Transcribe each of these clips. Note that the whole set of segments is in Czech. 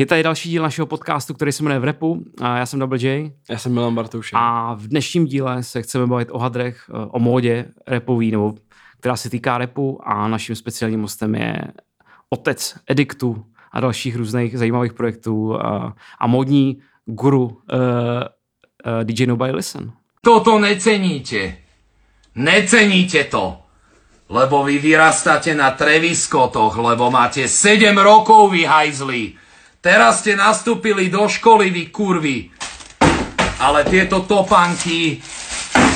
Je tady další díl našeho podcastu, který se jmenuje V repu. A já jsem Double J. Já jsem Milan Bartoušek. A v dnešním díle se chceme bavit o hadrech, eh, o módě repový, nebo která se týká repu a naším speciálním hostem je otec Ediktu a dalších různých zajímavých projektů a, a módní guru uh, uh, DJ Nobody Listen. Toto neceníte. Neceníte to. Lebo vy vyrastáte na treviskotoch, lebo máte 7 rokov, vy hajzli. Teraz ste nastúpili do školy, vy kurvy. Ale tieto topanky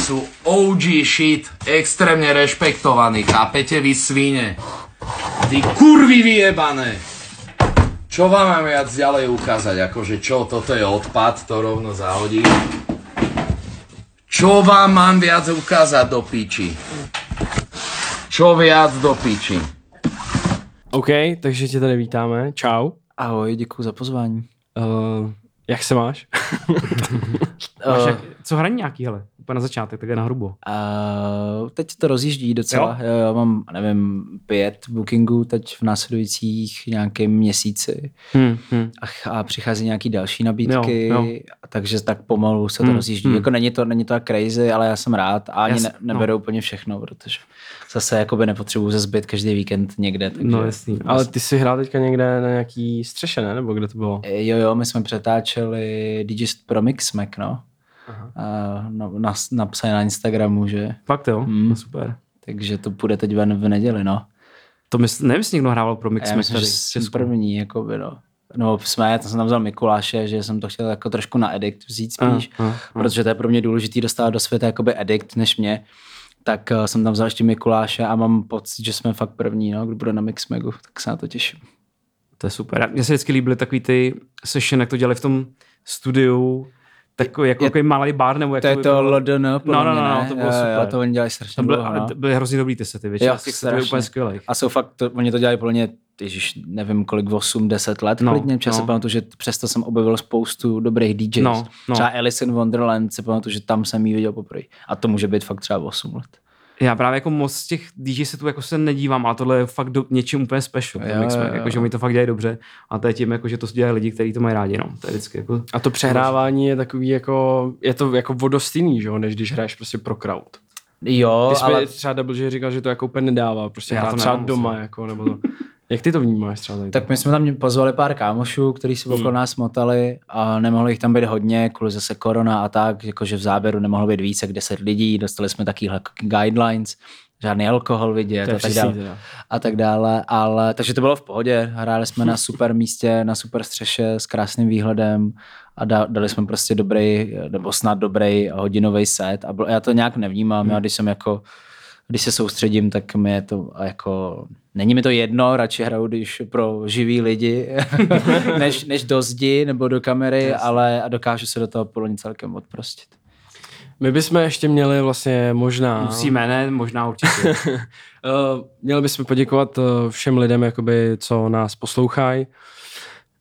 sú OG shit, extrémne rešpektovaní, chápete vy svine? Vy kurvy vyjebané. Čo vám mám viac ďalej ukázať? Akože čo, toto je odpad, to rovno zahodím. Čo vám mám viac ukázať do piči? Čo viac do piči? OK, takže tě tady vítáme. Čau. Ahoj, děkuji za pozvání. Uh, jak se máš? Máš Uh, jak, co hraní nějaký, hele? Úplně na začátek, tak je na hrubo. uh, teď to rozjíždí docela. Jo? Já mám, nevím, pět bookingů teď v následujících nějakém měsíci Hmm, hmm. a, a přichází nějaký další nabídky, Jo, jo. takže tak pomalu se to Hmm, rozjíždí. hmm. Jako není to, není to tak crazy, ale já jsem rád a ani Jas- ne, neberu úplně všechno, protože zase jakoby nepotřebuju ze zbyt každý víkend někde. Takže... No jasný. Ale ty jsi hrál teďka někde na nějaký střeše, ne? Nebo kde to bylo? Eh, Jo, jo, my jsme přetáčeli DJ pro Mixmac, no. A, no na, napsali na Instagramu, že Fakt jo, Hmm. no, super. takže to půjde teď ven v neděli, no. To mysl, nevím, jestli někdo hrával pro Mix Já myslím, tady že první, jako by, no. No, jsme, já jsem tam vzal Mikuláše, že jsem to chtěl jako trošku na edikt vzít spíš, A, a, a. protože to je pro mě důležitý dostat do světa jakoby edikt než mě. Tak uh, jsem tam vzal ještě Mikuláše a mám pocit, že jsme fakt první, no, kdo bude na Mixmagu, tak se na to těším. To je super. Mně se vždycky líbily takový ty session, jak to dělali v tom studiu, takový jako, Je- jako malý bar, nebo jak To je to LDN, podle No, no, no, ne? to bylo Jo, super. Jo, to oni dělají To strašně byly, dlouho, no. to byly hrozně dobrý ty sety, většina Jo, z těch setů je úplně skvělých. A jsou fakt, to, oni to dělají mě, ježiš, nevím kolik, 8, 10 let No, no, klidně, no. no. se pamatuju, že přesto jsem objevil spoustu dobrých DJs. No, no. Třeba Alice in Wonderland, si pamatuju, že tam jsem ji viděl poprvé. A to může být fakt třeba 8 let. Já právě jako moc z těch DJ setů jako se nedívám, ale tohle je fakt do, něčím úplně special. Jo, Jo, jsme, jo, jako, že oni to fakt dělají dobře a to je tím, jako, že to dělají lidi, kteří to mají rádi. No. To je vždycky jako... A to přehrávání je takový jako, je to jako vodostýný, že jo, než když hraješ prostě pro crowd. Jo, Ty jsi ale třeba Double J říkal, že to jako úplně nedává, prostě Já hrát to třeba nemám doma, jako, nebo to. Jak ty to vnímáš třeba tady? tak my jsme tam pozvali pár kámošů, kteří se okolo nás motali a nemohlo jich tam být hodně, kvůli zase korona a tak, jakože v záběru nemohlo být více jak 10 lidí, dostali jsme takovýhle guidelines, žádný alkohol vidět a tak dále. teda. a tak dále, ale takže to bylo v pohodě. Hráli jsme na super místě, na super střeše s krásným výhledem a da, dali jsme prostě dobrý, nebo snad dobrý hodinový set a bylo, já to nějak nevnímám, já když jsem jako když se soustředím, tak mi je to jako, není mi to jedno, radši hraju když pro živý lidi, než, než do zdi nebo do kamery, ale a dokážu se do toho podle mě celkem odprostit. My bychom ještě měli vlastně možná... Musíme, ne? Možná určitě. Uh, měli bychom poděkovat uh, všem lidem, jakoby, co nás poslouchají.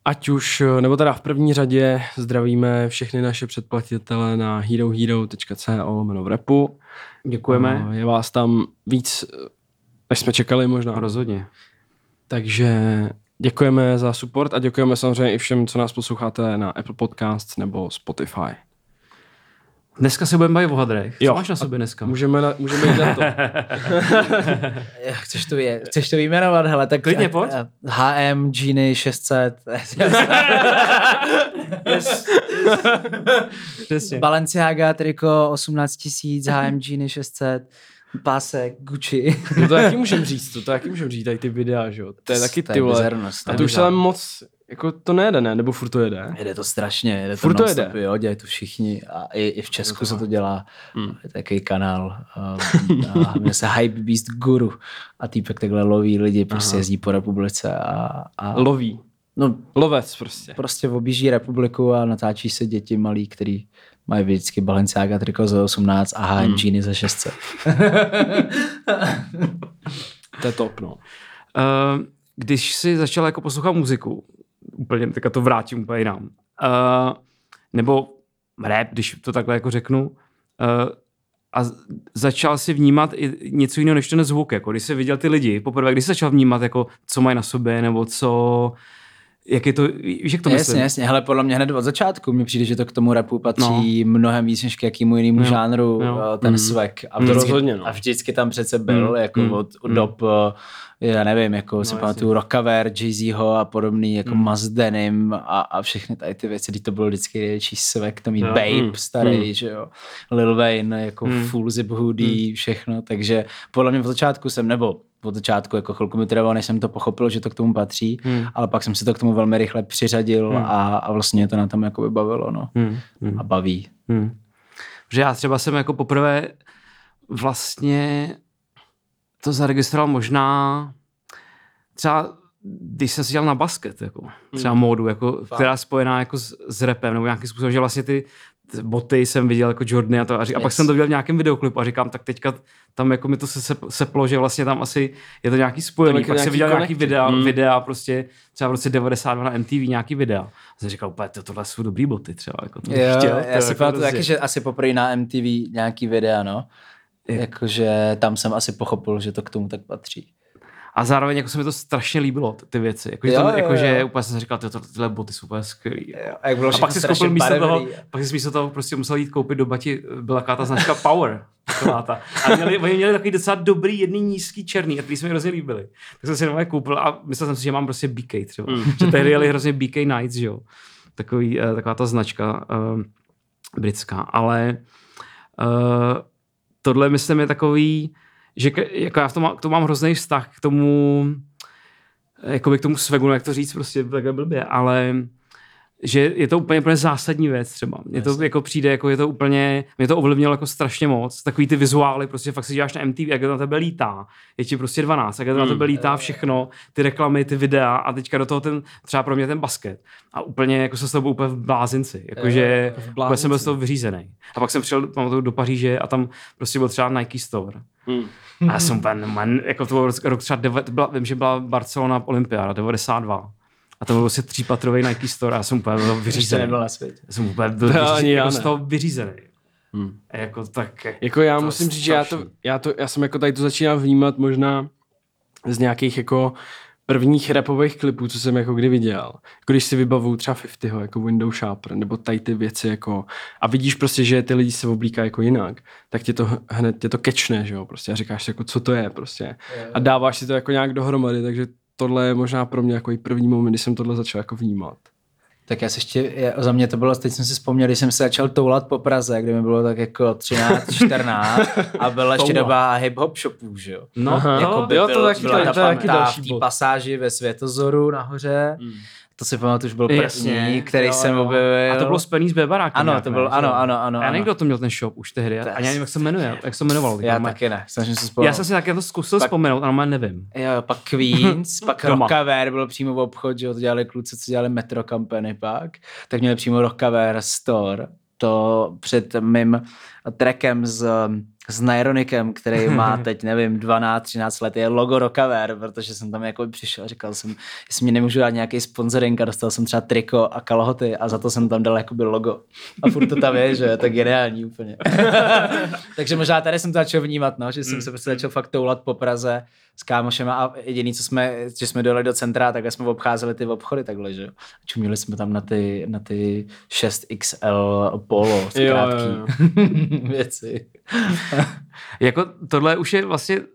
Ať už, uh, nebo teda v první řadě zdravíme všechny naše předplatitele na herohero.co lomeno v repu. Děkujeme. Je vás tam víc, než jsme čekali možná. Rozhodně. Takže děkujeme za support a děkujeme samozřejmě i všem, co nás posloucháte na Apple Podcasts nebo Spotify. Dneska se budeme bavit o hadrech. Co Jo. máš na sobě dneska? Můžeme, na, můžeme jít na to. Chceš to, je, chceš to vyjmenovat, hele, tak Klidně, pojď. eh, HM, Genie 600, Přesně. Balenciaga, triko 18 tisíc, HM, Genie 600, pásek, Gucci. No to taky můžeme říct, to, to taky můžeme říct, tady ty videa, že jo. To je taky To ty vole. bizarnost, A to už se moc, jako to nejede, ne? Nebo furt to jede? Jede to strašně, jede to Furt to non-stop, jede. jo, dělají to všichni a i, i v Česku se to dělá. Hmm. Je takový kanál, um, a jmenuje se Hype Beast Guru a týpek takhle loví lidi, prostě jezdí po republice a, a Loví. no, Lovec prostě. prostě objíždí republiku a natáčí se děti malí, který mají vždycky Balenciaga triko za 18 a H&M hmm. za 600. To je top, no. Uh, když si začal jako poslouchat muziku, úplně, teďka to vrátím úplně jinam, uh, nebo rap, když to takhle jako řeknu, uh, a začal si vnímat i něco jiného než ten zvuk, jako když jsi viděl ty lidi, poprvé, když jsi začal vnímat, jako, co mají na sobě, nebo co, jak je to, víš, jak to Jasně, myslím? jasně. Hele, podle mě hned od začátku mi přijde, že to k tomu rapu patří no. mnohem víc než k jakému jinému Jo, žánru, jo. eh, ten Mm. swag. A To vždycky, rozhodně, no. a vždycky tam přece byl, Mm, jako mm, od mm. dob, eh, já nevím, jako no, si jasně. pamatuju Rockaver, Jay-Zho a podobný, jako Mm. mm. Must Denim a, a všechny tady ty věci, kdy to bylo vždycky největší swag, to mít Jo. Babe Mm. starý, Mm. že jo, Lil Wayne, jako Mm. full zip hoodie, všechno, takže podle mě od začátku jsem, nebo od začátku jako chvilku mi trvalo, než jsem to pochopil, že to k tomu patří, Hmm. ale pak jsem si to k tomu velmi rychle přiřadil Hmm. a, a vlastně to na tom jako bavilo, no. Hmm. Hmm. A baví. Hmm. Že já třeba jsem jako poprvé vlastně to zaregistroval možná třeba když jsem si dělal na basket, jako, třeba módu, jako, která je spojená jako s, s repem, nebo nějakým způsobem, že vlastně ty boty jsem viděl jako Jordany a to a, řík, a pak Yes. jsem to viděl v nějakém videoklipu a říkám, tak teďka tam jako mi to se, se seplo, že vlastně tam asi je to nějaký spojený, Tolik pak jsem viděl nějaký videa, Mm. videa prostě třeba v roce 92 na MTV nějaký videa. A jsem říkal, úplně, to, tohle jsou dobrý boty třeba, jako to Jo, chtěl, já to si jako pamatuju taky, že asi poprvé na MTV nějaký videa, no. Jakože tam jsem asi pochopil, že to k tomu tak patří. A zároveň jako se mi to strašně líbilo, ty věci. Jako, že, Jo, to, jo, jako, jo. že úplně jsem si říkal, tyhle, tyhle boty jsou úplně skvělý. Jako. A, jak bylo A pak si koupil místo toho, pak si místo toho prostě musel jít koupit do Bati, byla taková ta značka Power. Ta. A měli, oni měli takový docela dobrý, jedný nízký černý, a ty se mi hrozně líbily. Tak jsem si nové koupil a myslel jsem si, že mám prostě BK třeba. Mm. Že tehdy jeli hrozně BK Nights, že jo. Takový, uh, taková ta značka uh, britská. Ale uh, tohle myslím je takový, že jako já má- k tomu mám hrozný vztah k tomu, jakoby k tomu svegu, jak to říct prostě takhle blbě, ale že je to úplně, úplně zásadní věc třeba. Mně to jako přijde, jako je to úplně, mě to ovlivnilo jako strašně moc. Takový ty vizuály, prostě fakt si děláš na MTV, jak to na tebe lítá. Je ti prostě 12, jak to na Hmm. tebe lítá všechno, ty reklamy, ty videa a teďka do toho ten, třeba pro mě ten basket. A úplně jako se s tebou úplně v blázinci. Jakože v úplně jsem byl z toho vyřízený. A pak jsem přišel pamatuju, do Paříže a tam prostě byl třeba Nike Store. Hmm. A já jsem úplně, jako to byl rok třeba, devet, byla, vím, že byla Barcelona Olympiáda, 92. A to byl prostě třípatrový Nike Store a já jsem úplně byl vyřízený. nebyl na světě. Já jsem úplně byl To vyřízený, jako z toho vyřízený. Hmm. A jako tak... Jako já To je musím říct, že já to, já to, já jsem jako tady to začínám vnímat možná z nějakých jako prvních rapových klipů, co jsem jako kdy viděl. Jako když si vybavuju třeba 50ho, jako Window Sharper, nebo tady ty věci jako a vidíš prostě, že ty lidi se oblíkají jako jinak, tak tě to hned tě to kečne, že jo, prostě a říkáš si jako, co to je prostě. A dáváš si to jako nějak dohromady, takže tohle je možná pro mě jako i první moment, kdy jsem tohle začal jako vnímat. Tak já se ještě, já, za mě to bylo, teď jsem si vzpomněl, když jsem se začal toulat po Praze, kde mi bylo tak jako 13, 14 a byla ještě doba hip-hop shopů, že jo. No, Aha. Aha, Jako by jo, to byl, taky- byla to- ta, to taky ta, další v té pasáži ve Světozoru nahoře, to si pamatuju, už byl první, který jo, jsem jo. objevil. A to bylo spojený s Bebarákem. Ano, nějak, to bylo- Že ano, ano, ano, A já ano. nevím, kdo to měl ten shop už tehdy. Já, ani nevím, jak se jmenuje, jak se jmenovalo. Já taky ne, snažím se vzpomenout. Já jsem si taky to zkusil Pak- vzpomenout, ale nevím. Jo, pak Queens, pak. Rockaver byl přímo v obchod, že jo, to dělali kluci, co dělali Metro Company pak, tak měli přímo Rockaver Store, to před mým trackem s, s Nyronikem, který má teď, nevím, 12, 13 let, je logo Rockaver, protože jsem tam jako přišel a říkal jsem, jestli mě nemůžu dát nějaký sponsoring a dostal jsem třeba triko a kalhoty a za to jsem tam dal jakoby logo. A furt to tam je, že je to geniální úplně. Takže možná tady jsem to začal vnímat, no, že jsem se prostě začal fakt toulat po Praze s kámošema a jediný, co jsme, že jsme dojeli do centra, tak jsme obcházeli ty obchody takhle, že jo. A Čuměli jsme tam na ty, na ty 6XL polo, zkrátký jo, věci. Jako tohle už je vlastně uh,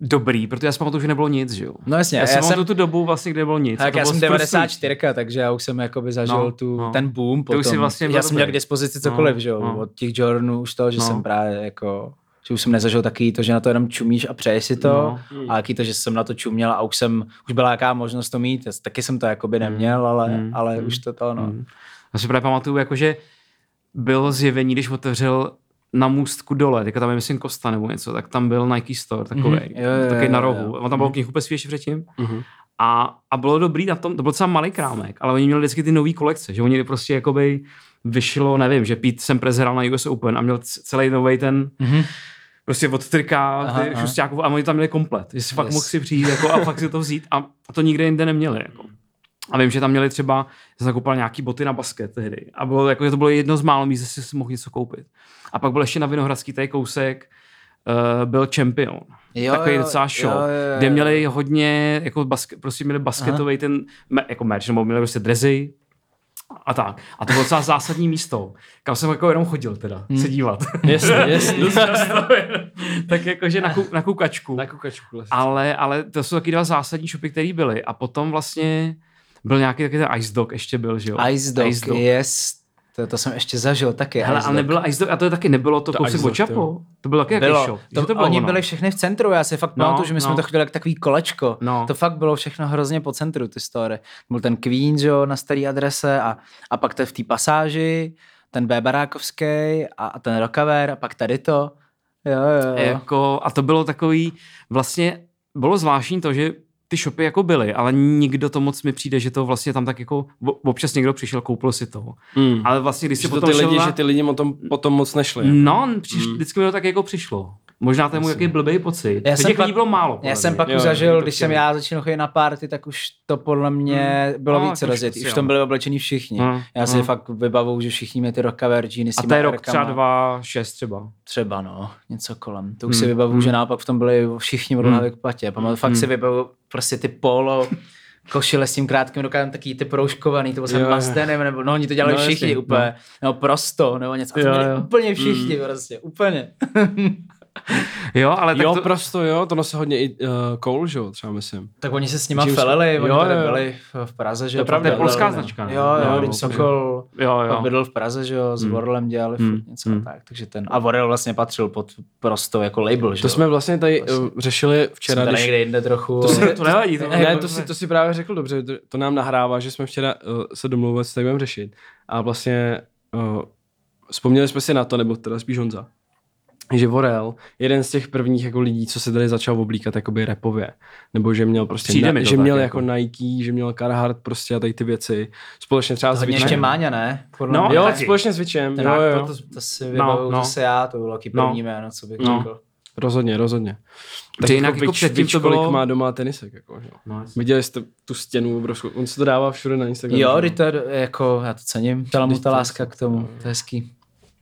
dobrý, protože já si pamatuju, že nebylo nic, že jo. No jasně, Já, já, si jsem, tu dobu vlastně, kde nebylo nic. tak to já bylo jsem frustrující. 94, takže já už jsem jakoby zažil No, tu, no. ten boom Ty potom. už jsi vlastně já jsem měl k dispozici cokoliv, No, že jo, no. od těch Jordanů už to, že No. jsem právě jako že už jsem nezažil taky to, že na to jenom čumíš a přeješ si to, No. a jaký to, že jsem na to čuměl a už jsem, už byla jaká možnost to mít, taky jsem to jakoby neměl, ale, Mm. ale Mm. už to to, no. Mm. Já si právě pamatuju, jakože bylo zjevení, když otevřel na můstku dole, teďka tam je myslím Kosta nebo něco, tak tam byl Nike Store takový. Jo, jo, takový jo, na jo, rohu. jo. On tam byl knihkupectví ještě předtím. Mhm. A, a bylo dobrý na tom, to byl docela malý krámek, ale oni měli vždycky ty nové kolekce, že oni prostě jakoby vyšlo, nevím, že Pete jsem hrál na US Open a měl celý nový ten, Mhm. Prostě od trika, Aha, ty aha. šustáků a oni tam měli komplet, že si fakt Yes. mohl si přijít jako, a fakt si to vzít a, to nikde jinde neměli. Jako. A vím, že tam měli třeba, že jsem koupil nějaký boty na basket tehdy. A bylo jako, že to bylo jedno z málo míst, kde si mohl něco koupit. A pak byl ještě na Vinohradský tady kousek, byl Champion. Jo, takový jo, docela jo, show, jo, jo. kde měli hodně, jako basket, prostě měli basketový ten, jako merch, nebo měli prostě drezy a tak. A to bylo docela zásadní místo, kam jsem jako jenom chodil teda, Hmm. se dívat. Jasně, jasně. Tak jakože na, kou, na koukačku. Na kukačku. lesí. Ale, ale to jsou taky dva zásadní shopy, které byly. A potom vlastně byl nějaký taky ten Ice Dog ještě byl, že jo? Ice Dog, Ice Dog. yes. To, to jsem ještě zažil taky. Hele, ale nebylo Ice Dog, a to taky nebylo to, To kousek od Čapo. To bylo taky jaký bylo. shop. To, to bylo oni ono. byli všechny v centru, já si fakt No, pamatuju, že my jsme no. to chodili jak takový kolečko. No. To fakt bylo všechno hrozně po centru, ty story. Byl ten Queen, že jo, na staré adrese a, a pak to v té pasáži, ten B barákovský a, a ten Rockaver a pak tady to. Jo, jo, jo. Jako, a to bylo takový, vlastně bylo zvláštní to, že ty shopy jako byly, ale nikdo to moc mi přijde, že to vlastně tam tak jako, občas někdo přišel, koupil si to. Hmm. Ale vlastně, když si Že potom ty lidi, na... že ty lidi o tom, potom moc nešli. jako. No, přiš, Hmm. vždycky mi to tak jako přišlo. Možná to je můj jaký blbý pocit. Já jsem těch pak- lidí bylo málo. Já jsem mě. pak Jo, zažil, když jsem já začal chodit na party, tak už to podle mě bylo No, víc trošku rozjetý. Už tam byli oblečení všichni. Hmm, Já si hmm. fakt vybavuju, že všichni měli ty rockaver džíny s A to je rok třeba dva, šest třeba. Třeba no, něco kolem. To už Hmm, si vybavuju, hmm. že naopak v tom byli všichni od Hmm. hlavy k patě. Pamatuju, fakt Hmm. si vybavuju prostě ty polo, košile s tím krátkým rukávem, taky ty proužkovaný, to byl jsem. Mastenem, nebo no, oni to dělali No, všichni jasně, úplně, nebo prosto, nebo něco. A to Jo, byli jo. úplně všichni prostě, úplně. Jo, ale tak jo, to, prosto jo, to nosil hodně i uh, Cole, že jo, třeba myslím. Tak oni se s nima James- felili, oni Jo, tady jo, jo. byli v- v Praze, že To je pravda, to je polská značka, ne? Jo, Jo, jo, jo, jo. Sokol jo, jo. bydlel v Praze, že jo, s Hmm. Vorlem dělali Hmm. furt něco Hmm. a tak, takže ten, a Vorel vlastně patřil pod prosto jako label, že To jo. jsme vlastně tady Vlastně. uh, řešili včera, Jsme tady když... někde jinde trochu. To si- To nevadí. To, Ne, to si, to si právě řekl dobře, to, to nám nahrává, že jsme včera uh, se domluvili, co tak budeme řešit. A vlastně uh, vzpomněli jsme si na to, nebo teda spíš Honza, že Vorel, jeden z těch prvních jako lidí, co se tady začal oblíkat jakoby repově, nebo že měl prostě, Přijde na, mi to že tak měl jako. jako Nike, že měl Carhartt prostě a tady ty věci, společně třeba s Hodně Witchem. ještě Máňa, ne? Podle No, mě. Jo, taky. společně s Ten, jo, jo, To, to, to si vybavuju no. zase já, to bylo taky No. první jméno, co bych No. řekl. rozhodně, rozhodně. Protože jinak jako předtím to kolik bylo- má doma tenisek, jako, jo. No. Viděli jste tu stěnu obrovskou, on se to dává všude na Instagramu. Jo, že to jako, já to cením. Dala mu ta to- láska k tomu, to je hezký.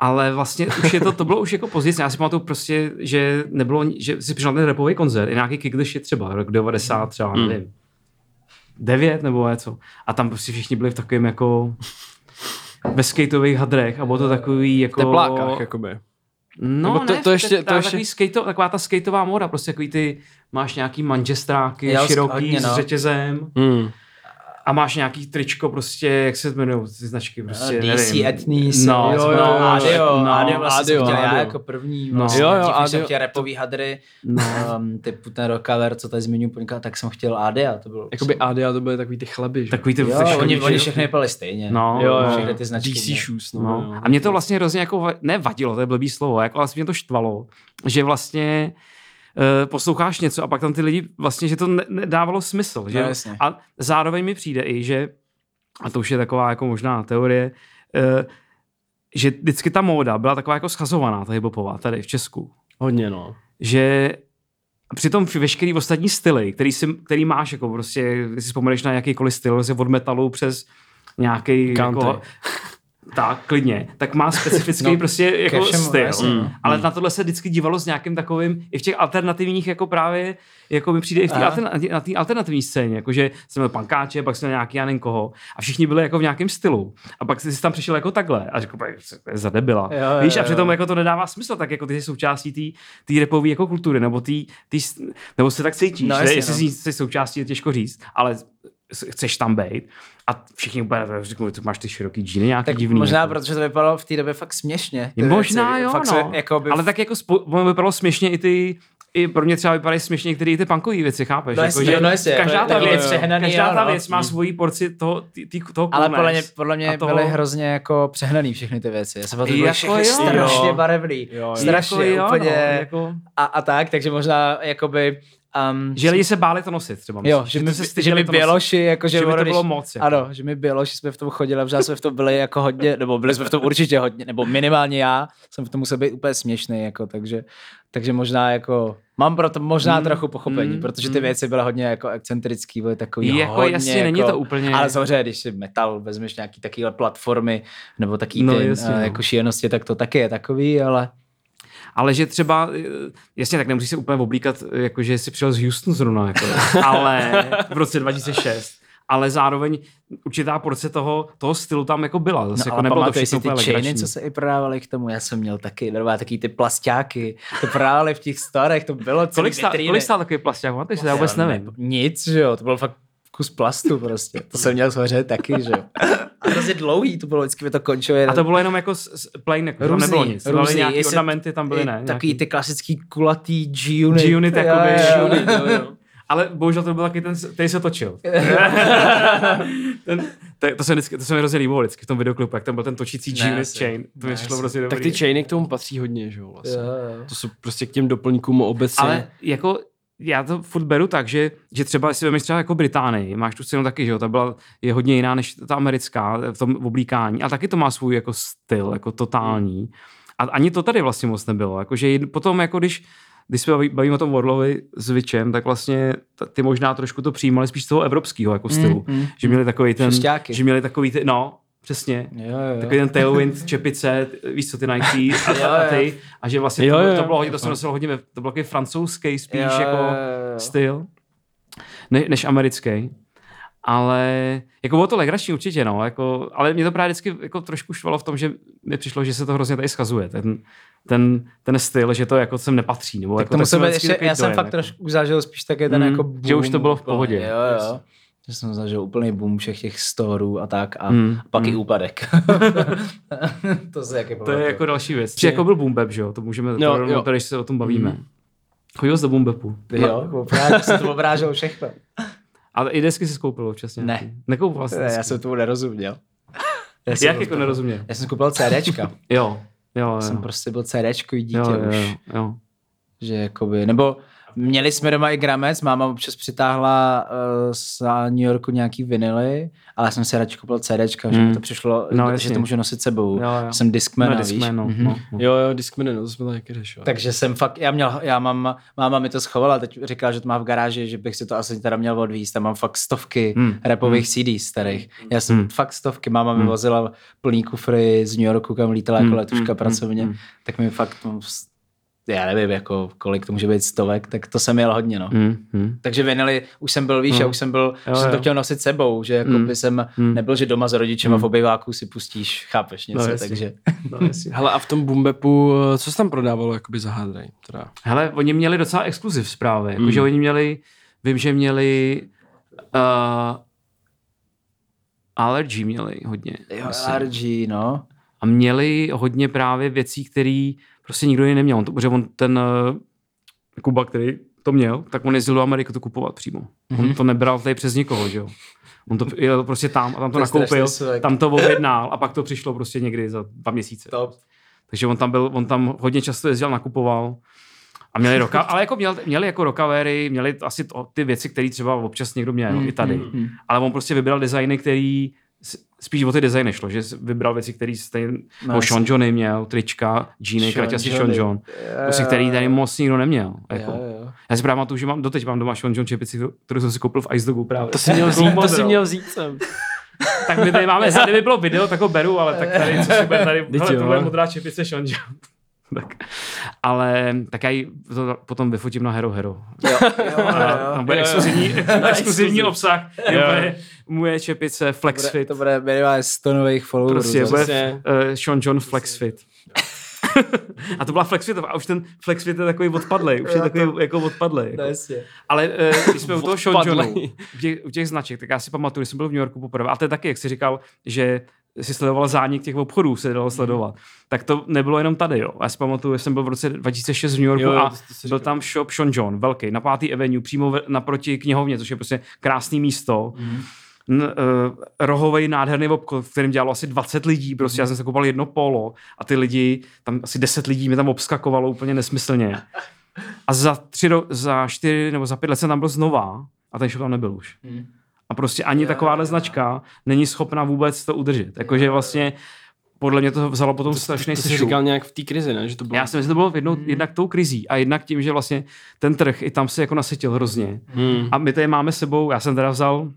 Ale vlastně už je to, to bylo už jako později. Já si pamatuju prostě, že nebylo, že si přišel ten repový koncert, i nějaký kick the shit třeba, rok 90 třeba, Hmm. nevím, 9 nebo něco. A tam prostě všichni byli v takovém jako ve skateových hadrech a bylo to takový jako... V teplákách, jakoby. No, Nebo to- ne, to ještě- ta- to ještě- Takový skate, taková ta skateová móda, prostě takový ty, máš nějaký manžestráky Jo, široký hodně, no. s řetězem Hmm. A máš nějaký tričko prostě, jak se jmenují ty značky, prostě, DC nevím. Etnis, No, jo, jo, jo, jo, Adio, no, Adio vlastně Adio, jsem chtěl já Adio. jako první, No. vlastně, Jo, jo, dřív, než jsem Adio. chtěl repový hadry, No. um, typu ten rockaver, co tady zmiňuji poněkud, tak jsem chtěl Adia, to bylo. Jakoby Adia to byly takový ty chleby, že? Takový ty jo, fashion oni, oni všechny vypadaly stejně. No, jo, jo, všechny jo. ty značky. DC shoes, no. No. jo. A mě to vlastně hrozně jako, va- ne vadilo, to je blbý slovo, jako vlastně mě to štvalo, že vlastně uh, posloucháš něco a pak tam ty lidi vlastně, že to ne- nedávalo smysl. Že? No, jasně. a zároveň mi přijde i, že, a to už je taková jako možná teorie, uh, že vždycky ta móda byla taková jako schazovaná, ta hiphopová, tady v Česku. Hodně, no. Že přitom veškerý ostatní styly, který, si, který máš, jako prostě, když si vzpomeneš na jakýkoliv styl, prostě od metalu přes nějaký Country. jako, tak, klidně, tak má specifický no, prostě jako všemu, styl. jasně, no. Ale na tohle se vždycky dívalo s nějakým takovým, i v těch alternativních jako právě, jako mi přijde i v té Aha. altern, na té alternativní scéně, jakože jsem měl pankáče, pak jsem měl nějaký já nevím koho a všichni byli jako v nějakém stylu. A pak jsi tam přišel jako takhle a řekl, "Pak, co to je za debila. Jo, jo, Víš, a přitom jako to nedává smysl, tak jako ty jsi součástí té repové jako kultury, nebo tý, tý, nebo se tak cítíš, No, jasně, jestli no. jsi, jsi součástí, je těžko říct, ale chceš tam být. A všichni úplně řeknou, ty máš ty široký džíny nějaký Tak divný. možná, jako. protože to vypadalo v té době fakt směšně. ty Možná věci. jo, fakt no. Se, jako by, Ale tak jako spo, vypadalo směšně i ty, i pro mě třeba vypadají směšně některé ty punkové věci, chápeš? No jako, jasně, že no jasně, každá jako ta věc, přehnaný, každá jo, ta no. věc má svoji porci toho, tý, tý, toho ale podle mě, podle mě toho- byly hrozně jako přehnaný všechny ty věci. Já jsem to byly Jako jo. strašně Jo. barevný. Jo, jo. Strašně, jako, jo, úplně. No, jako, A, a tak, takže možná jakoby... Um, že lidi se báli to nosit třeba. Jo, myslíš? že, to my, se že my běloši, jako že, Že by to bylo když- moc, jako. Ano, že my běloši jsme v tom chodili a možná jsme v tom byli jako hodně, nebo byli jsme v tom určitě hodně, nebo minimálně já jsem v tom musel být úplně směšný, jako, takže, takže možná jako, mám pro to možná Mm, trochu pochopení, mm, protože ty mm. věci byly hodně jako excentrický, byly takový Jako hodně, jasně, jako, není to úplně- Ale samozřejmě, když si metal vezmeš nějaký takovýhle platformy, nebo taky No, ty jasně, eh, no. jako šílenosti, tak to taky je takový, ale Ale že třeba, eh, jasně, tak nemusí se úplně oblíkat, eh, jako že si přijel z Houstonu zrovna, jako, ale v roce 2006. Ale zároveň určitá porce toho, toho stylu tam jako byla. Zase No, jako nebylo to všechno si ty chainy, co se i prodávaly k tomu? Já jsem měl taky, normálně taky ty plastáky. To prodávali v těch starech, to bylo celý Kolik, stál, kolik stál takový plasták? Máte já vůbec nevím. Nic, že jo, to byl fakt kus plastu prostě. To jsem měl zhořet taky, že jo. A hrozně dlouhý to bylo, vždycky by to končilo. A to bylo jenom jako plain, jako, tam Různý, nebylo nic. Různý, různý. nějaký Jestli- ornamenty tam byly, ne? Takový nějaký. ty klasický kulatý G-unit. G-unit, Jo, jakoby, jo, jo. G-unit, jo, jo. Ale bohužel to byl taky ten, který se točil. ten, to, to, se vždycky, to se mi hrozně líbilo vždycky v tom videoklipu, jak tam byl ten točící Ne, G-unit jasně. chain. To mi Ne, šlo hrozně dobrý. Tak ty chainy k tomu patří hodně, že jo, vlastně. Jo, jo. To jsou prostě k těm doplňkům obecně. Ale jako já to furt beru tak, že, že třeba, jestli vemeš třeba jako Británii, máš tu scénu taky, že jo, ta byla, je hodně jiná než ta americká v tom oblíkání, a taky to má svůj jako styl, jako totální. A ani to tady vlastně moc nebylo, jakože potom jako když když se baví- bavíme o tom Warlovi s Witchem, tak vlastně ty možná trošku to přijímali spíš z toho evropského jako stylu. mm. Že měli takový ten, Šestáky. že měli takový ty, no, přesně, Jo, jo. takový ten tailwind, čepice, víš co, ty Nike a, Jo, a ty, a že vlastně Jo, to, jo, to bylo hodně, to jo, se nosilo hodně, ve- to byl takový francouzský spíš Jo, jako jo, jo, jo. styl, ne, než americký. Ale jako bylo to legrační určitě, no, jako, ale mě to právě vždycky jako trošku švalo v tom, že mi přišlo, že se to hrozně tady schazuje, ten, ten, ten styl, že to jako sem nepatří. Nebo Tak jako, to musel jsem ještě, já jsem dojem, fakt jako. trošku zažil spíš také ten Mm, jako boom. že už to bylo v pohodě. Jo, jo. Že jsem zažil úplný boom všech těch storů a tak a Mm, pak i mm. úpadek. to se jaký To je jako další věc. Či jako byl boom bap, že jo, to můžeme, Jo, to, jo. to, když se o tom bavíme. Mm. Chodil jsi do boom bapu. Jo, obrážel, jsem to obrážel všechno. Ale i desky si skoupil občas Ne. Nekoupoval jsi Ne, desky. Já jsem tomu nerozuměl. Já jsem Jak jako nerozuměl? Já jsem koupil CDčka. Jo, jo, jo. jsem prostě byl CDčkový dítě jo, jo, už. jo, jo. Že jakoby, nebo měli jsme doma i gramec, máma občas přitáhla uh, z New Yorku nějaký vinily, ale já jsem si radši koupil CDčka, že Mm. mi to přišlo, No, že jasně. to můžu nosit sebou. Jo, jo. Jsem Discman, No, víš. Discman, no, Mhm. no, no. Jo, jo, Discmany, no, to jsme taky řešili. Takže jsem fakt, já měl, já mám, máma mi to schovala, teď říkala, že to má v garáži, že bych si to asi teda měl odvízt, tam mám fakt stovky Hmm, rapových CD starých. Já jsem Hmm. fakt stovky, máma mi Hmm. vozila plný kufry z New Yorku, kam lítala jako Hmm, letuška hmm, pracovně, hmm, tak mi fakt, no, já nevím, jako, kolik to může být stovek, tak to jsem měl hodně, no. Mm, mm. Takže vinily, už jsem byl, víš, Hmm. já už jsem byl, Jo, že jsem to chtěl nosit sebou, že jako Hmm. by jsem Hmm. nebyl, že doma s rodičem a v obyváku si pustíš, chápeš něco, jasně. takže... No. Hele, a v tom Boombepu, co se tam prodávalo jakoby za hardray? Teda? Hele, oni měli docela exkluziv zprávy, jakože Mm. oni měli, vím, že měli uh, Allergy měli hodně. Jo. RG, no. A měli hodně právě věcí, které prostě nikdo jiný neměl. On to, protože on ten uh, Kuba, který to měl, tak on jezdil do Ameriky to kupovat přímo. Mm-hmm. On to nebral tady přes nikoho, že jo. On to jel prostě tam a tam to, To nakoupil, tam to objednal a pak to přišlo prostě někdy za dva měsíce. Top. Takže on tam byl, on tam hodně často jezdil, nakupoval. A měli roka, ale jako měl, měli jako rokavéry, měli asi to, ty věci, které třeba občas někdo měl, Mm, i tady. mm, mm. Ale on prostě vybral designy, který spíš o ty designy šlo, že vybral věci, které stejně, no. Sean Johnny měl, trička, džíny, kraťasy Sean Johnny. John, Jo, prostě, který tady moc nikdo neměl. Jako. Jo, jo. Já si právě pamatuju, že mám, doteď mám doma Sean John čepici, kterou jsem si koupil v Ice Dogu právě. To si měl vzít, to si měl vzít sem. Tak my tady máme, kdyby bylo video, tak ho beru, ale tak tady, co si bude tady, hele, tohle je modrá čepice Sean John. tak. Ale tak já ji to potom vyfotím na Hero Hero. Jo, jo, A Tam bude exkluzivní, exkluzivní Exkluziv. obsah. Jo. Bude moje čepice Flexfit. To bude minimálně 100 nových followerů. Prostě zase. bude uh, Sean John Flexfit. a to byla Flexfit a už ten Flexfit je takový odpadlej, už je takový jako odpadlej. Jako. No, jasně. Ale uh, když jsme u toho Sean. Johnu, u těch, u těch značek, tak já si pamatuju, když jsem byl v New Yorku poprvé, a to je taky, jak jsi říkal, že si sledoval zánik těch obchodů, se dalo sledovat. Tak to nebylo jenom tady, jo. Já si pamatuju, že jsem byl v roce 2006 v New Yorku Jo, jo, a byl říkal. tam shop Sean John, velký, na pátý Avenue, přímo ve- naproti knihovně, což je prostě krásný místo. Mhm. Mm. Uh, rohovej nádherný obchod, v kterém dělalo asi 20 lidí, prostě já jsem se koupal jedno polo a ty lidi, tam asi 10 lidí mi tam obskakovalo úplně nesmyslně. A za tři, za čtyři nebo za pět let jsem tam byl znova a ten shop tam nebyl už. Hmm. A prostě ani takováhle značka není schopna vůbec to udržet. Jakože vlastně podle mě to vzalo potom strašný To jsi sešup. říkal nějak v té krizi, ne? Že to bylo... Já si myslím, že to bylo jednou, jednak tou krizí a jednak tím, že vlastně ten trh i tam se jako nasytil hrozně. Hmm. A my tady máme s sebou, já jsem teda vzal uh,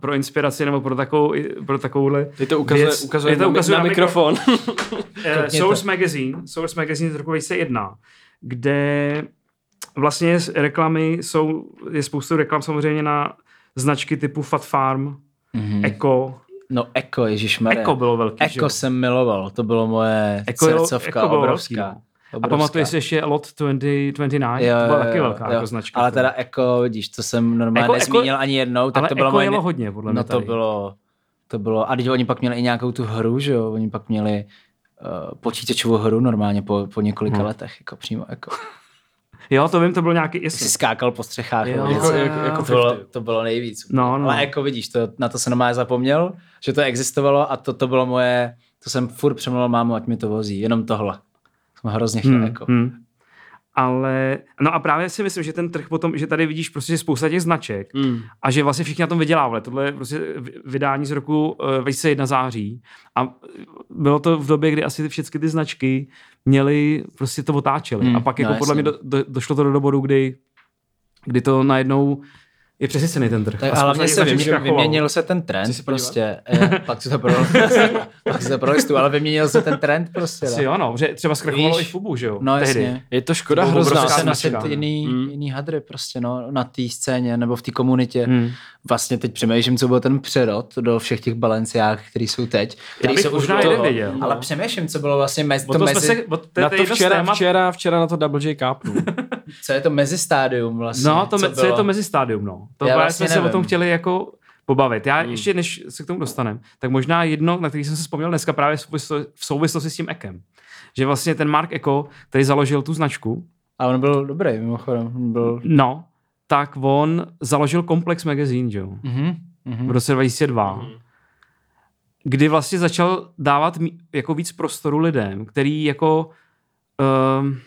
pro inspiraci nebo pro, takovou, pro takovouhle Teď to ukazuje, věc. ukazuje, Je to na, ukazuje na, na mikrofon. Eh, Source Magazine, Source Magazine z roku 2001, kde vlastně z reklamy jsou, je spoustu reklam samozřejmě na značky typu Fat Farm, mm-hmm. Eco. No Eko, ježišmarja. Eco bylo velký, že? Eko jsem miloval, to bylo moje Eko srdcovka Eko bylo obrovská. velký, no. A obrovská. pamatuješ si ještě Lot 2029? Jo, to byla jo, taky velká jo. jako značka. Ale teda Eko, vidíš, to jsem normálně Eko- nezmínil Eko- ani jednou, tak ale to bylo Eko moje... jelo hodně, podle mě No to tady. bylo, to bylo, a teď oni pak měli i nějakou tu hru, že jo, oni pak měli uh, počítačovou hru normálně po, po několika Hmm. letech, jako přímo, jako Jo, to vím, to byl nějaký, si jasný. skákal po střechách. Jo, jako, jako, jako to, bylo, 50. to bylo nejvíc. No, no. Ale jako vidíš, to, na to jsem normálně zapomněl, že to existovalo a to, to bylo moje, to jsem furt přemluvil mámu, ať mi to vozí, jenom tohle. Jsem hrozně chtěl, Hmm, jako. hmm. Ale, no a právě si myslím, že ten trh potom, že tady vidíš prostě že spousta těch značek Mm. a že vlastně všichni na tom vydělávali. Tohle je prostě vydání z roku eh, 2001 září a bylo to v době, kdy asi ty všechny ty značky měly, prostě to otáčely. Hmm, a pak jako no, podle mě do, do, došlo to do bodu, kdy, kdy to najednou je přesycený ten trh. Tak, ale hlavně těch se zkrachovala. vyměnil se ten trend se podívat? prostě. Eh, pak si to pro, pak si to prolistu, ale vyměnil se ten trend prostě. Asi no. jo, no, že třeba zkrachovalo i Fubu, že jo? No tehdy. jasně. Je to škoda To bylo hrozná. obrovská se nosit no. jiný, Mm. jiný hadry prostě, no, na té scéně nebo v té komunitě. Hmm. Vlastně teď přemýšlím, co byl ten přerod do všech těch balenciách, který jsou teď. Který bych jsou už možná toho, věděl. Ale přemýšlím, co bylo vlastně mezi, to to mezi, se, to, Na to je to jedno z včera, témat- včera, včera na to Double J kápnu. co je to mezistádium vlastně. No, to, co me, co je to mezistádium, no. To Já právě vlastně jsme se o nevím. tom chtěli jako pobavit. Já Hmm. ještě, než se k tomu dostaneme, tak možná jedno, na který jsem se vzpomněl dneska právě v souvislo- v souvislosti s tím Ekem. Že vlastně ten Mark Eko, který založil tu značku, A on byl dobrý, mimochodem. On byl... no, tak on založil Complex Magazine, že jo, Mhm. v roce 2002, kdy vlastně začal dávat jako víc prostoru lidem, který jako um,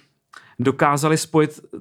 dokázali spojit uh,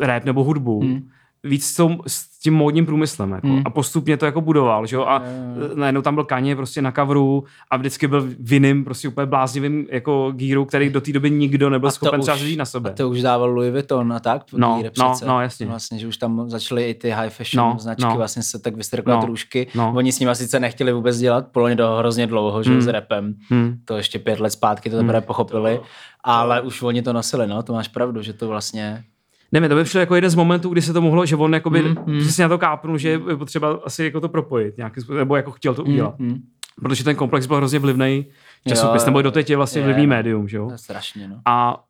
rap nebo hudbu Hmm. Víc s, tou, s tím módním průmyslem. Jako. Hmm. A postupně to jako budoval. Že jo? A Jo, najednou tam byl Kaně prostě na coveru a vždycky byl v jiným, prostě úplně bláznivým jako gíru, který do té doby nikdo nebyl A schopen třeba říct na sebe. A to už dával Louis Vuitton a tak? No, no, no, jasně. Vlastně, že už tam začaly i ty high fashion No, značky no. vlastně se tak vystrkovat No, růžky. no. Oni s nimi sice nechtěli vůbec dělat, podle to hrozně dlouho, že jo, Hmm. s repem. Hmm. To ještě pět let zpátky to teprve pochopili, ale už oni to nosili, no, to máš pravdu, že to vlastně... Nevím, to by přišlo jako jeden z momentů, kdy se to mohlo, že on jakoby Mm, mm, mm. přesně na to kápnul, že je potřeba asi jako to propojit nějakým způsobem, nebo jako chtěl to udělat. Mm, mm. Protože ten komplex byl hrozně vlivný časopis, Jo, nebo doteď je vlastně je, vlivný médium, že jo? To je strašně, no. A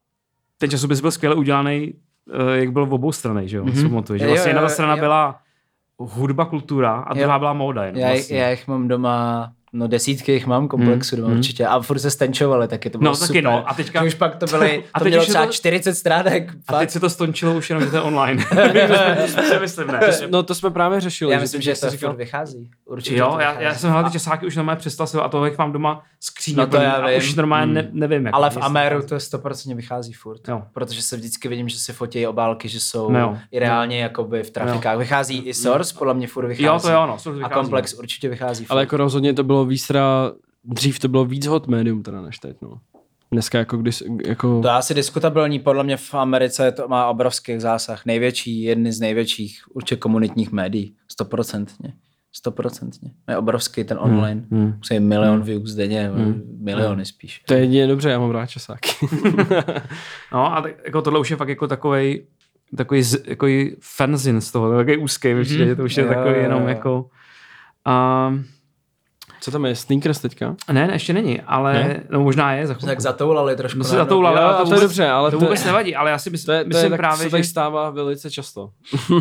ten časopis byl skvěle udělaný, eh, jak byl v obou strany, že jo? Mhm. Mm-hmm. Že Jo, vlastně jo, jedna strana jo. byla hudba, kultura a Jo. druhá byla móda. Jenom Já, vlastně. já jich mám doma, no desítky jich mám komplexu Mm, doma mm. určitě. A furt se stenčovali, taky to bylo No, super. taky no. A teďka- Že Už pak to byly, A to teď mělo třeba to- 40 stránek. A fakt. teď se to stončilo už jenom, že to je online. to myslím, ne? No to jsme právě řešili. Já myslím, že jsi to říkal, furt vychází. Určitě Jo, to já, vychází. já jsem hledal ty časáky už normálně přestal se a toho, jak mám doma skříně No to já a vím. už normálně ne, nevím. Jak Ale v Ameru to 100% vychází furt. Jo. Protože se vždycky vidím, že si fotí obálky, že jsou No jo. i reálně jakoby v trafikách. Vychází i Source, podle mě furt vychází. Jo, to jo, no. Source A vychází, Komplex určitě vychází. Ale jako rozhodně to bylo výstra, dřív to bylo víc hot médium teda než teď, no. Dneska jako když, jako... To je asi diskutabilní, podle mě v Americe to má obrovský zásah. Největší, jedny z největších určitě komunitních médií. Stoprocentně. Stoprocentně. Je obrovský ten online. Hmm. hmm. Musí milion views denně, miliony spíš. To je jedině dobře, já mám rád časáky. No a tak, jako tohle už je fakt jako takovej, takový, z- takový fanzin z toho, takový úzký, mm-hmm. že to už je Jo, takový jo, jenom jo. jako... Um, Co tam je, sneakers teďka? ne, ne, ještě není, ale Ne? no možná je za Tak zatoulali trošku. No se zatoulali, Jo, ale to, to je dobře, ale to to je- vůbec nevadí, ale já si mysl, To je, to myslím je tak, právě, se tady že, stává velice často.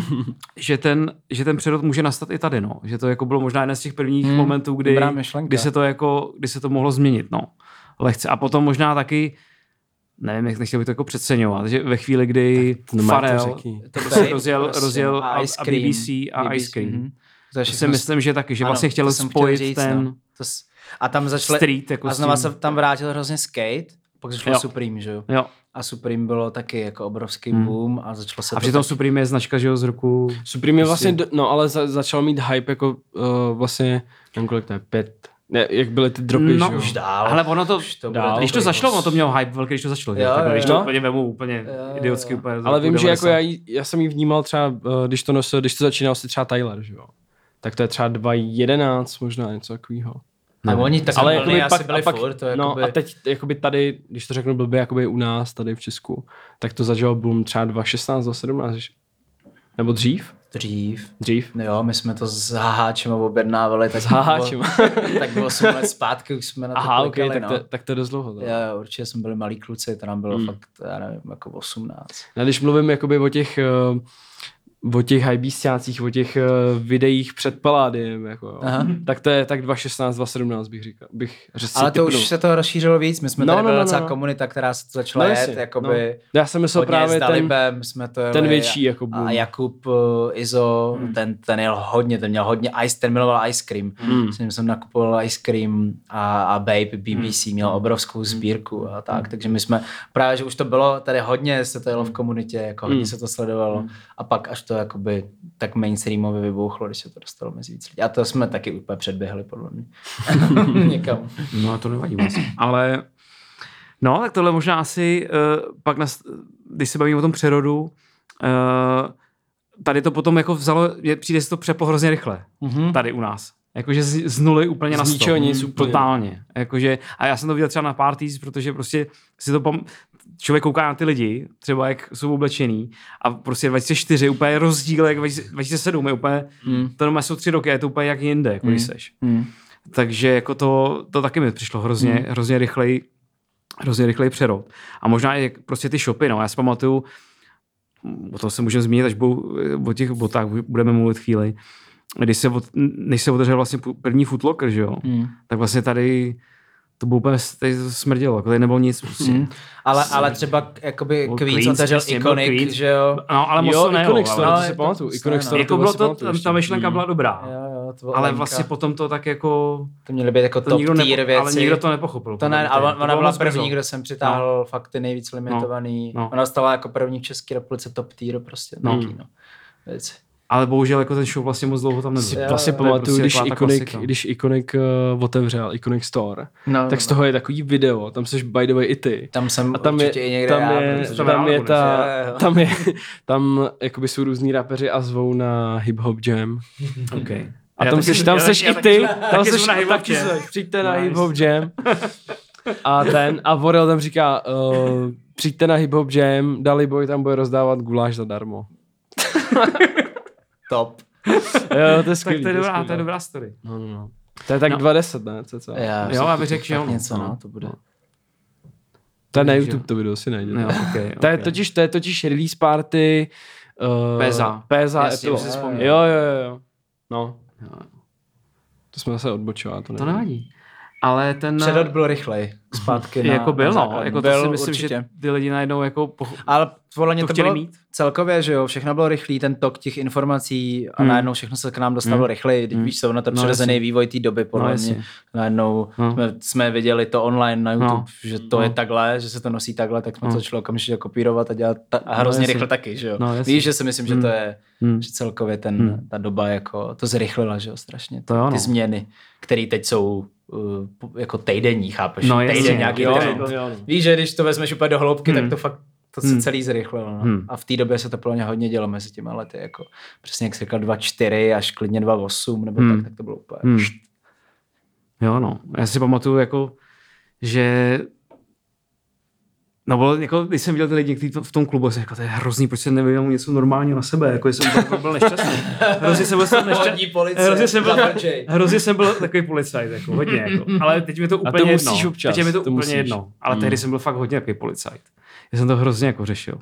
že, ten, že ten přerod může nastat i tady, no. Že to jako bylo možná jeden z těch prvních Hmm, momentů, kdy, kdy, se to jako, kdy se to mohlo změnit, no. Lehce. A potom možná taky, nevím, jak nechtěl bych to jako přeceňovat, že ve chvíli, kdy to Farel řekni. To prostě Babe, rozjel, prostě, rozjel a, a, Ice Cream. BBC a Ice Cream. To, si myslím, že taky, že ano, vlastně chtěl spojit říct, ten no. to s... A tam začali... street jako a znova se tam vrátil hrozně skate, pak začalo Jo. Supreme, že jo? Jo. A Supreme bylo taky jako obrovský Hmm. boom a začalo se A to přitom tak... Supreme je značka, že jo, z roku... Supreme je vlastně, do- no ale za, začal mít hype jako uh, vlastně, nevím kolik to je, pět, ne, jak byly ty dropy, No, že jo? Už dál. Ale ono to, Už to dál. když to moc. ono to mělo hype velký, když to začalo. že? Jo, Takhle, jo, když to jo. úplně vemu úplně jo, idiotsky. jo. Úplně Ale vím, že jako 90. já, já jsem ji vnímal třeba, eh, když to nosil, když to začínal si třeba Tyler, že jo? Tak to je třeba 2.11 možná něco takového. A oni tak ale jakoby jakoby asi byli furt, to no jakoby... a teď jakoby tady, když to řeknu blbě, jakoby u nás tady v Česku, tak to zažil boom třeba 2.16, 2.17, nebo dřív? Dřív. Dřív? No jo, my jsme to s Haháčem objednávali. Tak S Haháčem. Bylo, tak bylo 8 let zpátky, už jsme na to Aha, klikali, tak, no. to, tak to je dost dlouho. Jo, jo, určitě jsme byli malí kluci, to nám bylo hmm. fakt, já nevím, jako 18. No, když mluvím jakoby o těch, eh, o těch hybeastácích, o těch eh, videích před Paládiem, jako, jo, Aha. tak to je tak 2.16, 2.17 bych říkal. Bych si Ale to tipnul. už se to rozšířilo víc, my jsme No, tady no, no, docela no. komunita, která se to začala No, jet, jasně, jakoby no. Já jsem myslel právě s ten, Dalibem jsme to jeli, ten větší jako a, boom. a Jakub uh, Izo, hmm. ten, ten jel hodně, ten měl hodně ice, ten miloval ice cream. Hmm. S ním jsem nakupoval ice cream a, a Babe BBC Hmm. měl obrovskou sbírku a tak, takže my jsme, právě, že už to bylo tady hodně, se to jelo v komunitě, jako hodně Hmm. se to sledovalo a pak až to jakoby tak mainstreamově vybouchlo, když se to dostalo mezi víc lidí. A to jsme taky úplně předběhli, podle mě. Někam. No to nevadí moc. Ale no, tak tohle možná asi uh, pak, nas, když se bavíme o tom přerodu, uh, tady to potom jako vzalo, je, přijde si to přeplo hrozně rychle. Mhm. Tady u nás. Jakože z, z nuly úplně na Z sto. ničeho nic Mm, úplně. Totálně. Jakože, a já jsem to viděl třeba na parties, protože prostě si to pam... člověk kouká na ty lidi, třeba jak jsou oblečený a prostě 2004 úplně rozdíl, jak 2007 je úplně, Mm. to jenom jsou tři roky a je to úplně jak jinde, jako když seš. Mm. Takže jako to, to taky mi přišlo hrozně, hmm. hrozně rychlej, hrozně rychlej přerod. A možná i prostě ty shopy, no. Já si pamatuju, o tom se můžeme zmínit, až budou, o těch botách budeme mluvit chvíli, když se, od, než se otevřel vlastně první footlocker, že jo, Mm. tak vlastně tady to bylo úplně, tady to smrdělo, jako tady nebylo nic prostě. Mm. Ale, ale třeba jakoby Queens Queens, otevřel Iconic, že jo? No, ale moc jo, to nejelo, Iconic Store, ale- to si pamatuju. Iconic ne, Store, jako to bylo to, tam, ta myšlenka byla dobrá. Jo, jo, to bylo Ale vlastně potom to tak jako... To měly být jako To top tier věci. ale nikdo to nepochopil. To ne, ale ona byla první, kdo jsem přitáhl no. fakt ty nejvíc limitovaný. No. No. Ona stala jako první v České republice top tier prostě. No. Věci. Ale bohužel jako ten show vlastně moc dlouho tam nebyl. Vlastně je pamatuju, prostě když Iconic, když Iconic uh, otevřel, Iconic Store, No, tak z toho je takový video, tam jsi by the way i ty. Tam jsem A tam je, určitě i někde tam já, je, tam tam je ta, tam je, tam jakoby jsou různí rapeři a zvou na hip hop jam. Okay. A tam seš, tam seš i ty, tam hip-hop taky přijďte na hip hop jam. A ten, a Vorel tam říká, uh, přijďte na hip hop jam, Daliboy tam bude rozdávat guláš zadarmo. top. Jo, to je Tak skvělý. to je dobrá, to je dobrá story. No, no, no. To je tak No. 20, ne? Co, co? Já, Jo, já bych řekl, že jo. něco, No. no, to bude. To je na YouTube jo. to video si najděte. Jo, okay, To je okay. totiž, to je totiž release party uh, Péza. Péza Jasně, Apple. si Jo, vzpomněl. jo, jo, jo. No. Jo. To jsme zase odbočovali. To, To nevadí. nevadí. Ale ten... Předot byl rychlej. Zpátky na, jako byl, na no. Jako to byl, si myslím, určitě. že ty lidi najednou jako... Poch... Ale podle mě to to, chtěli bylo mít. celkově, že jo, všechno bylo rychlý, ten tok těch informací a Hmm. najednou všechno se k nám dostalo Hmm. rychleji. Teď Hmm. víš, co, na to No, přirozený jasně. vývoj té doby, podle No, mě. Najednou No. jsme, jsme viděli to online na YouTube, No. že to No. je takhle, že se to nosí takhle, tak jsme No. to začali okamžitě kopírovat a dělat ta, a hrozně jasně. rychle taky, že jo. No, víš, že si myslím, že Hmm. to je, Hmm. že celkově ten, Hmm. ta doba jako, to zrychlila, že jo, strašně. To jo, no. Ty změny, které teď jsou uh, jako týdenní, chápeš? No. Týden nějaký Jo, trend. jo, no. Víš, že když to vezmeš úplně do hloubky, Hmm. tak to fakt to se Hmm. celý zrychlilo. No. Hmm. A v té době se to mě hodně dělo mezi těma lety. Jako, přesně jak jsi říkal 2.4 až klidně 2.8 nebo Hmm. tak, tak to bylo úplně. Hmm. Jo, no. Já si pamatuju, jako, že No, bylo, jako, když jsem viděl ty lidi kteří to v tom klubu, jsem říkal, to je hrozný, proč se nevěděl něco normálního na sebe, jako jsem byl, byl nešťastný. Hrozně jsem byl nešťastný. Hrozně jsem byl, hrozně jsem byl takový policajt, jako, hodně, jako. ale teď mi to úplně to jedno. občas, teď mi to, to úplně musíš. jedno, ale Mm. tehdy jsem byl fakt hodně takový policajt. Já jsem to hrozně jako řešil.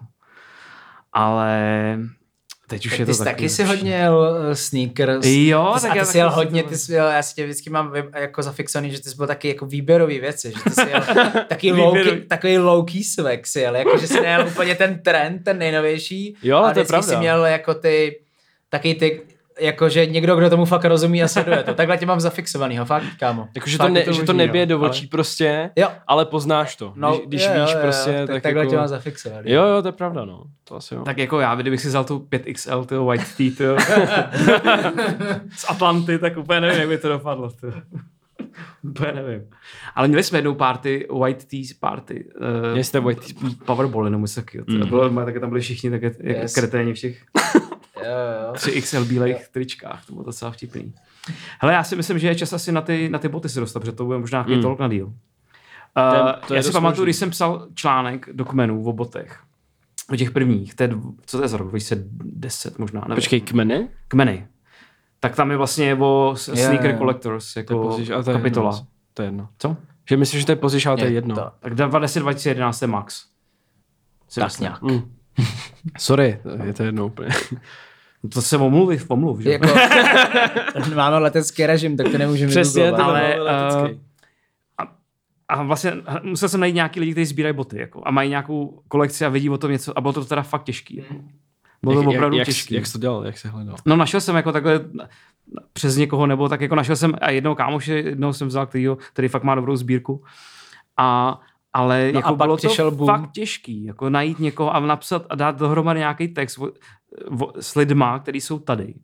Ale teď už Tak je ty to jsi taky taky si hodně jel uh, sneakers. Jo, ty, jsi- tak a ty já jsi jel hodně, ty jsi jel, já si tě vždycky mám jako zafixovaný, že ty jsi byl taky jako výběrový věci, že ty jsi jel taky low, Výběrový. takový low key swag si jel, jako že jsi nejel úplně ten trend, ten nejnovější, Jo, a to je pravda. si měl jako ty, taky ty, jakože někdo, kdo tomu fakt rozumí a sleduje to. Takhle tě mám zafixovanýho, fakt, kámo. Jako, že Fakt to, ne, to že to nebije do ale- očí prostě, Jo, ale poznáš to. no, když když jo, víš jo, prostě, jo, tak, tak takhle jako... tě mám zafixovaný. Jo, jo, to je pravda, no. To asi jo. Tak jako já, kdybych si vzal tu 5XL, ty White Tea, tyjo, z Atlanty, tak úplně nevím, jak by to dopadlo. Tyjo. úplně nevím. Ale měli jsme jednou party, White Tea party. Uh, Jestli White Tea Powerball, jenom takového. Mm. Bylo, taky tam byli všichni také jak Yes. yes. kreténi v těch. 3 XL bílých tričkách, to bylo docela vtipný. Hele, já si myslím, že je čas asi na ty, na ty boty si dostat, protože to bude možná nějaký mm. tolk na díl. Uh, to je já si pamatuju, když jsem psal článek do kmenů o botech, o těch prvních, to je, co to je za rok, 2010 možná, nevím. Počkej, kmeny? Kmeny. Tak tam je vlastně o Sneaker je. Collectors To je jako ale to je kapitola. Jedno, to je jedno. Co? Že myslím, že to je později, ale to je Je jedno. to. Tak 2010 2011 je max. Si Tak myslím. nějak. Mm. Sorry, je to jedno úplně. To se omluví v pomluv, že? Jako, máme letecký režim, tak to nemůžeme Přesně, to ale, eh, uh, A vlastně musel jsem najít nějaký lidi, kteří sbírají boty jako, a mají nějakou kolekci a vědí o tom něco a bylo to teda fakt těžký. Jako. Bylo to opravdu jak, těžký. Jak, jak jsi to dělal, jak jsi hledal? No našel jsem jako takhle přes někoho, nebo tak jako našel jsem a jednoho kámoše, jednoho jsem vzal, kterýho, který fakt má dobrou sbírku. A ale No jako a bylo to boom. fakt těžký, jako najít někoho a napsat a dát dohromady nějaký text s lidma, kteří jsou tady.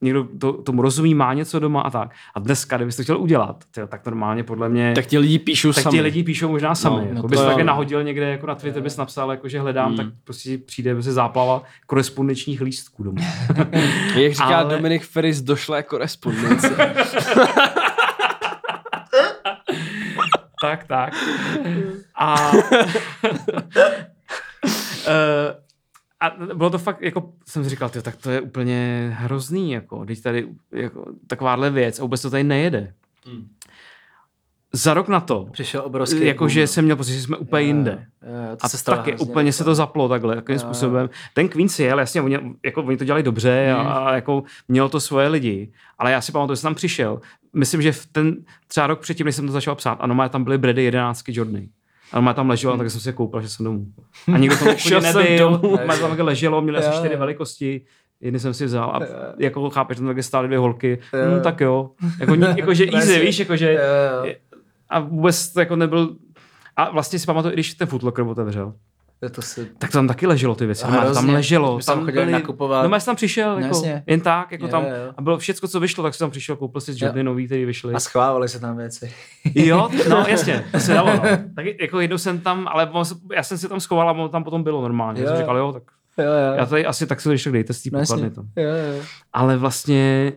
Někdo to, tomu rozumí, má něco doma a tak. A dneska, kdybys to chtěl udělat, tyjo, tak normálně podle mě Tak ti lidi píšou tak sami. ti lidi píšou možná sami. No, No, no jako to bys to také nahodil někde jako na Twitter, bys napsal, jako, že hledám, Hmm. tak prostě přijde prostě záplava korespondenčních lístků domů. Jak říká Ale-. Dominik Ferris, došlé korespondence. tak, tak. A, Eh, a bylo to fakt, jako jsem si říkal, tyjo, tak to je úplně hrozný, jako, když tady jako, takováhle věc a vůbec to tady nejede. Za rok na to, Přišel obrovský jakože boom, jsem měl pocit, že jsme úplně jinde. Jo, jo, to A se taky úplně se to zaplo takhle, jakým způsobem. Ten Queens jel, jasně, oni, jako, oni to dělali dobře a, a jako mělo to svoje lidi, ale já si pamatuju, že jsem tam přišel. Myslím, že v ten třeba rok předtím, než jsem to začal psát, ano, tam byly Brady 11 Jordy. A má tam leželo, tak jsem si je koupil, že jsem domů. A nikdo Šel úplně nebyl, má tam takhle leželo, měli asi Jo, čtyři jo. velikosti, jedny jsem si vzal a jako chápeš, tam také stály dvě holky, hm, tak jo, jako, jako že easy, víš, jako že, Jo, jo. a vůbec to jako nebyl, a vlastně si pamatuju, i když ten Footlocker otevřel, Jo, To se... tak tam taky leželo ty věci. To tam hrozně. leželo. Tam chodili nakupovat. No, já jsem tam přišel, No, jako, jasně. jen tak, jako Jo, tam, jo. a bylo všecko, co vyšlo, tak jsem tam přišel, koupil si Jordy nový, který vyšly. A schválili se tam věci. Jo, no jasně, to se dalo. No. Tak jako jednou jsem tam, ale já jsem si tam schoval a tam potom bylo normálně. Jo, Já jsem říkal, jo, tak Jo, jo. já tady asi tak se ještě dejte z té No, pokladny. Jo, jo. Ale vlastně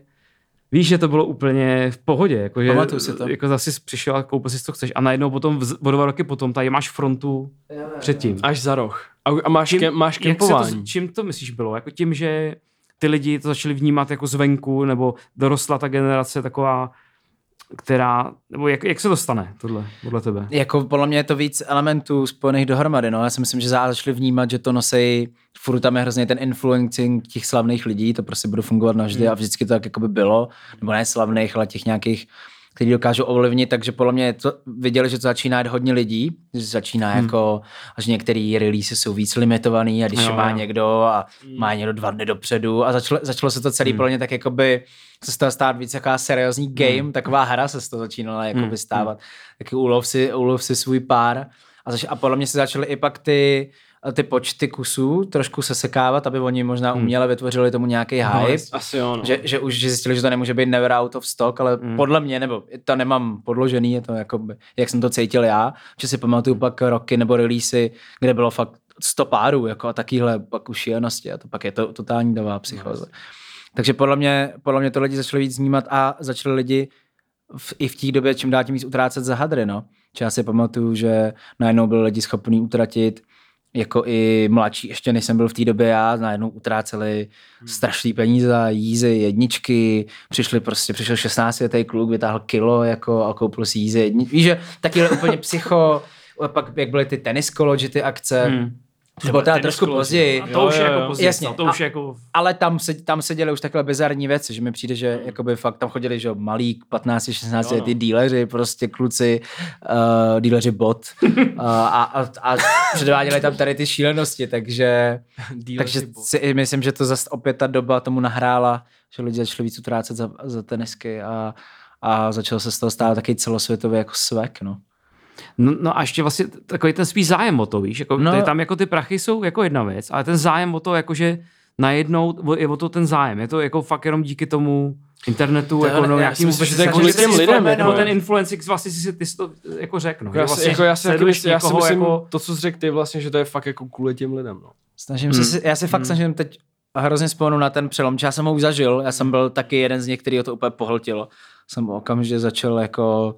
Víš, že to bylo úplně v pohodě. Jako, že, Pamatuju si to. Jako zase přišel a koupil si, co chceš. A najednou potom, vz- o dva roky potom, tady máš frontu předtím. Až za roh. A, a máš, Čím- kem, máš jak se to, kempování. čím to myslíš bylo? Jako tím, že ty lidi to začali vnímat jako zvenku, nebo dorostla ta generace taková, která, nebo jak, jak se to stane, tohle, podle tebe? Jako podle mě je to víc elementů spojených dohromady. No. Já si myslím, že začali vnímat, že to nosí, furt tam je hrozně ten influencing těch slavných lidí, to prostě bude fungovat navždy a vždycky to tak jako by bylo, nebo ne slavných, ale těch nějakých který dokážou ovlivnit, takže podle mě to, viděli, že to začíná jít hodně lidí, že začíná hmm. jako, až některé release jsou víc limitovaný a když Jo, má jo. někdo a má někdo dva dny dopředu a začalo, začalo se to celý hmm. podle mě tak jakoby se z toho stát víc taková seriózní game, hmm. taková hra se z toho začínala jakoby Hmm. stávat. Taky ulov si, ulov si svůj pár a, zač- a podle mě se začaly i pak ty ty počty kusů trošku sesekávat, aby oni možná uměle vytvořili tomu nějaký hype. Asi jo, no. Že, že už zjistili, že to nemůže být never out of stock, ale mm. podle mě, nebo to nemám podložený, je to jako, jak jsem to cítil já, že si pamatuju pak roky nebo releasy, kde bylo fakt 100 párů jako a takýhle pak už šílenosti a to pak je to totální davá psychoze. Takže podle mě, podle mě to lidi začali víc vnímat a začali lidi v, i v té době čím dál tím víc utrácet za hadry, no. Že já si pamatuju, že najednou byli lidi schopní utratit jako i mladší, ještě než jsem byl v té době já, najednou utráceli hmm. strašný peníze za jízy, jedničky, přišli prostě, přišel 16 letý kluk, vytáhl kilo jako a koupil si jízy jedničky. Víš, že taky úplně psycho, pak jak byly ty tenis college, ty akce, hmm. To bylo teda trošku později. A to už je Jo, jo, jako jo. později, Jasně. to už A- je jako... Ale tam se, tam se děly už takhle bizarní věci, že mi přijde, že jakoby fakt tam chodili, že jo, malí 15, 16 Jo, no. ty díleři, prostě kluci, uh, díleři bot uh, a, a, a předváděli tam tady ty šílenosti, takže, takže si myslím, že to zase opět ta doba tomu nahrála, že lidi začali víc utrácet za, za tenisky a, a začal se z toho stávat taky celosvětový jako svek, no. No, no a ještě vlastně takový ten spíš zájem o to, víš, jako, No. tam jako ty prachy jsou jako jedna věc, ale ten zájem o to, jakože najednou o- je o to ten zájem, je to jako fakt jenom díky tomu internetu, To jako no, já nějakým si myslím, že to je kvůli se těm lidem, vzpomenout, jako- ten influencing, vlastně si, si ty jsi to jako řekl, no, že Já si, vlastně jako, já si, myslím, já si myslím jako, to, co jsi řekl ty vlastně, že to je fakt jako kvůli těm lidem, no. Snažím se, si- já se fakt snažím teď hrozně vzpomenu na ten přelom, já jsem ho už zažil, já jsem byl taky jeden z nich, který ho to úplně pohltil. Jsem okamžitě začal jako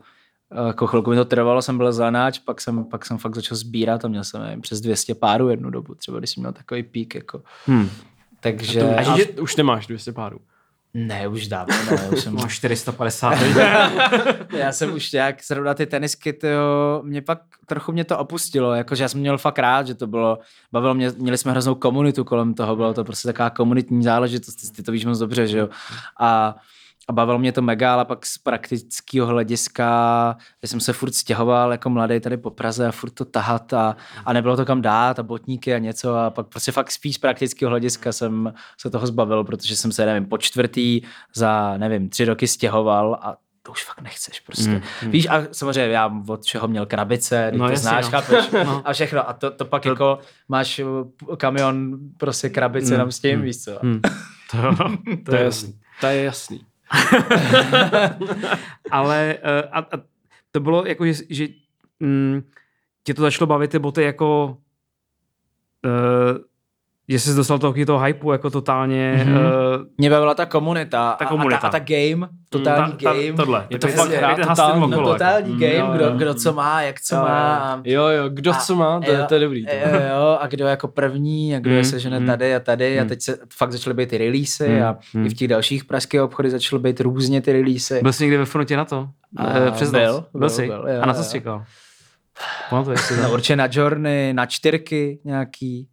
jako chvilku mi to trvalo, jsem byl zanáč, pak jsem, pak jsem fakt začal sbírat a měl jsem nevím, přes 200 párů jednu dobu, třeba když jsem měl takový pík. Jako. Hmm. Takže... To, A a že- už nemáš 200 párů. Ne, už dávno, ne, už jsem, Máš 450. já jsem už nějak zrovna ty tenisky, tyjo, mě pak trochu mě to opustilo, jakože já jsem měl fakt rád, že to bylo, bavilo mě, měli jsme hroznou komunitu kolem toho, bylo to prostě taková komunitní záležitost, ty, ty to víš moc dobře, že jo. A, a bavilo mě to mega, ale pak z praktického hlediska, že jsem se furt stěhoval jako mladý tady po Praze a furt to tahat a, a nebylo to kam dát a botníky a něco a pak prostě fakt spíš z praktického hlediska jsem se toho zbavil, protože jsem se, nevím, po čtvrtý za, nevím, tři roky stěhoval a to už fakt nechceš prostě. Mm, Mm, mm. Víš, a samozřejmě já od všeho měl krabice, no, to jasně, znáš, no. chápeš? No. A všechno. A to, to pak jako máš uh, kamion, prostě krabice Mm, jenom s tím, mm, víš co? Hmm. To, to, To je, jasný. to je jasný. Ale eh, a, a to bylo jako, že, že mm, tě to začalo bavit ty boty jako uh, že jsi dostal toho, toho hypeu jako totálně Mhm. mm-hmm. Mě bavila ta komunita, Ta a- komunita. A, ta, a ta game, totální ta, ta, game. tohle. Je to fakt je hrát ten totální, no, okolo, totální jako. game, jo, kdo, jo. kdo co má, jak co Jo, má. jo. A, Jo, kdo A- co má, to, je, jo, to je dobrý. To. Jo, jo, a kdo jako první, a kdo Mm, mm, se žene mm, tady a tady. A mm. teď se fakt začaly být ty releasy Mm, a mm. i v těch dalších pražských obchodech začaly být různě ty releasy. Byl jsi někdy ve frontě na to? A Eh, Přes byl, noc? byl, Byl jsi? byl, jo, A na co jsi čekal? Pamatuješ si to? určitě na Journey, na čtyřky nějaký.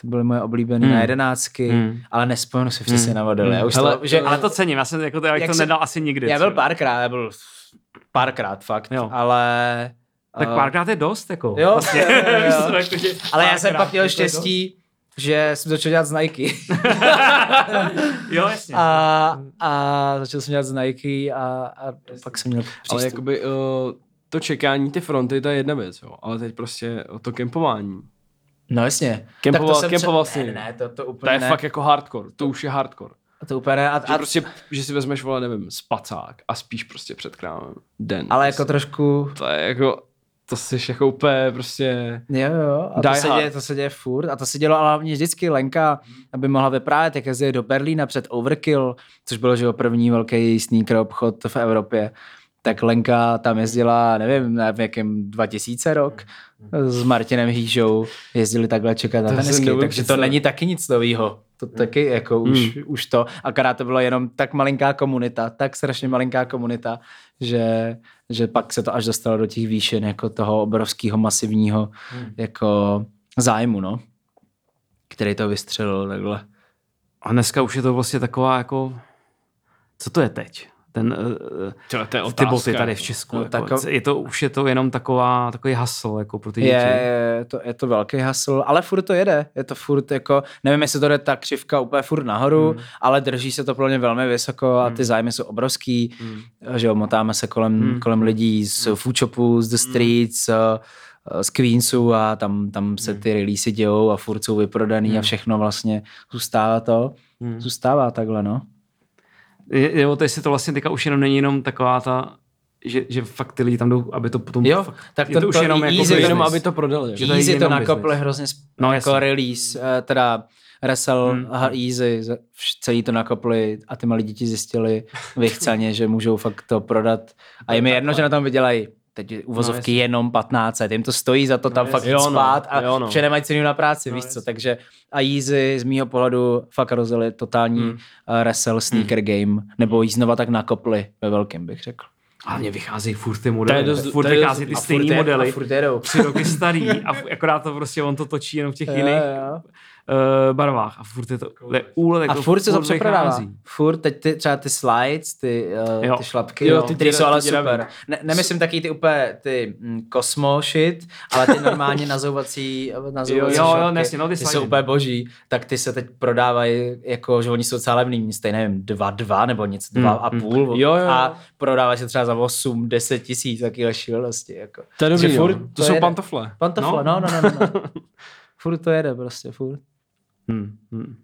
To byly moje oblíbené, Mm. na jedenáctky, Mm. ale nespomenu si přesně Mm. na modely. Já, Mm. už Hele, to, že, Ale to cením, já jsem jako to, Jak to se- nedal asi nikdy. já byl třeba. párkrát, já byl párkrát fakt, Jo. ale... Tak eh, párkrát je dost, jako. Jo, Vlastně, jo, jo, jo. jako, že Ale já jsem pak měl štěstí, že jsem začal dělat z Nike. Jo, jasně. a, a začal jsem dělat z Nike a, a pak jsem měl přístup. Ale jakoby uh, to čekání, ty fronty, to je jedna věc, jo. Ale teď prostě to kempování. No jasně. Kempoval- Tak to kempoval jsi. Ne, ne, to, to To úplně je ne. fakt jako hardcore, to už je hardcore. To úplně ne. A, Že a, prostě, že si vezmeš, vole, nevím, spacák a spíš prostě před krámem den. ale prostě. jako trošku... To je jako, to jsi jako úplně prostě... Jo, jo, a to se, hard. děje, to se děje furt. A to se dělo ale hlavně vždycky Lenka, aby mohla vyprávět, jak jezdili do Berlína před Overkill, což bylo, že jo, první velký sneaker obchod v Evropě. Tak Lenka tam jezdila, nevím, v jakém 2000 rok, s Martinem Hýžou, jezdili takhle čekat na tenisky, takže to není taky nic novýho. To taky jako už, už to, akorát to bylo jenom tak malinká komunita, tak strašně malinká komunita, že, že pak se to až dostalo do těch výšin jako toho obrovského masivního jako zájmu, no, který to vystřelil takhle. A dneska už je to vlastně taková jako... Co to je teď? Ten, uh, To, je ty boty tady v Česku. No, No, jako, tako- je to, už je to jenom taková, takový hasl jako pro ty Je, děti. je, to, je to velký hasl, ale furt to jede. Je to furt jako, nevím, jestli to jde ta křivka úplně furt nahoru, hmm. ale drží se to pro ně velmi vysoko a ty zájmy jsou obrovský. Hmm. Že jo, motáme se kolem, hmm. kolem lidí z food shopů, z The Streets, hmm. z Queensu a tam, tam se ty releasy dějou a furt jsou vyprodaný hmm. a všechno vlastně zůstává to. Hmm. Zůstává takhle, no. Je, je o to, jestli to vlastně teďka už jenom není jenom taková ta, že, že fakt ty lidi tam jdou, aby to potom... Jo, fakt, tak je to- to, už to jenom easy jako to Jenom, aby to prodali. Že to je Easy to jenom nakopli hrozně sp- No, jasně. jako release, eh, teda Resell, Hmm. hmm. Easy, celý to nakopli a ty malí děti zjistili v jejich ceně, že můžou fakt to prodat a jim je jedno, že na tom vydělají teď uvozovky No, no, jenom 15, jim to stojí za to tam fakt jasně. jít Jo, no, spát a jo, no. vše nemají cenu na práci, No, víš co, takže a Easy z mýho pohledu fakt rozjeli totální Hmm. hmm. Resell sneaker game, nebo jí znova tak nakopli ve velkém, bych řekl. Hlavně vycházejí furt ty modely. To je dost- furt to je vychází dost- ty je- modely. A furt jedou. Tři roky starý a akorát to prostě on to točí jenom v těch Jo, jiných jo. Uh, barvách. A furt je to, to je úlet, A furt se to přeprodává. Furt, teď ty, třeba ty slides, ty, uh, Jo. ty šlapky, Jo, jo, ty ty, ty jsou ale super. Ne, nemyslím taky ty úplně ty mm, Cosmo shit, ale ty normálně nazouvací, nazouvací Jo, jo, šlapky, jasně, no, ty ty jsou úplně boží, tak ty se teď prodávají, jako, že oni jsou docela levný, stejně nevím, dva, dva nebo něco, dva Hmm, a hmm. půl Jo, jo. a prodávají se třeba za 8, 10 tisíc, takové šílenosti. Jako. To je dobrý, furt jo. to To jsou jede. pantofle. Pantofle, no, no, no, no. no. furt to jede prostě, furt. Hmm, hmm.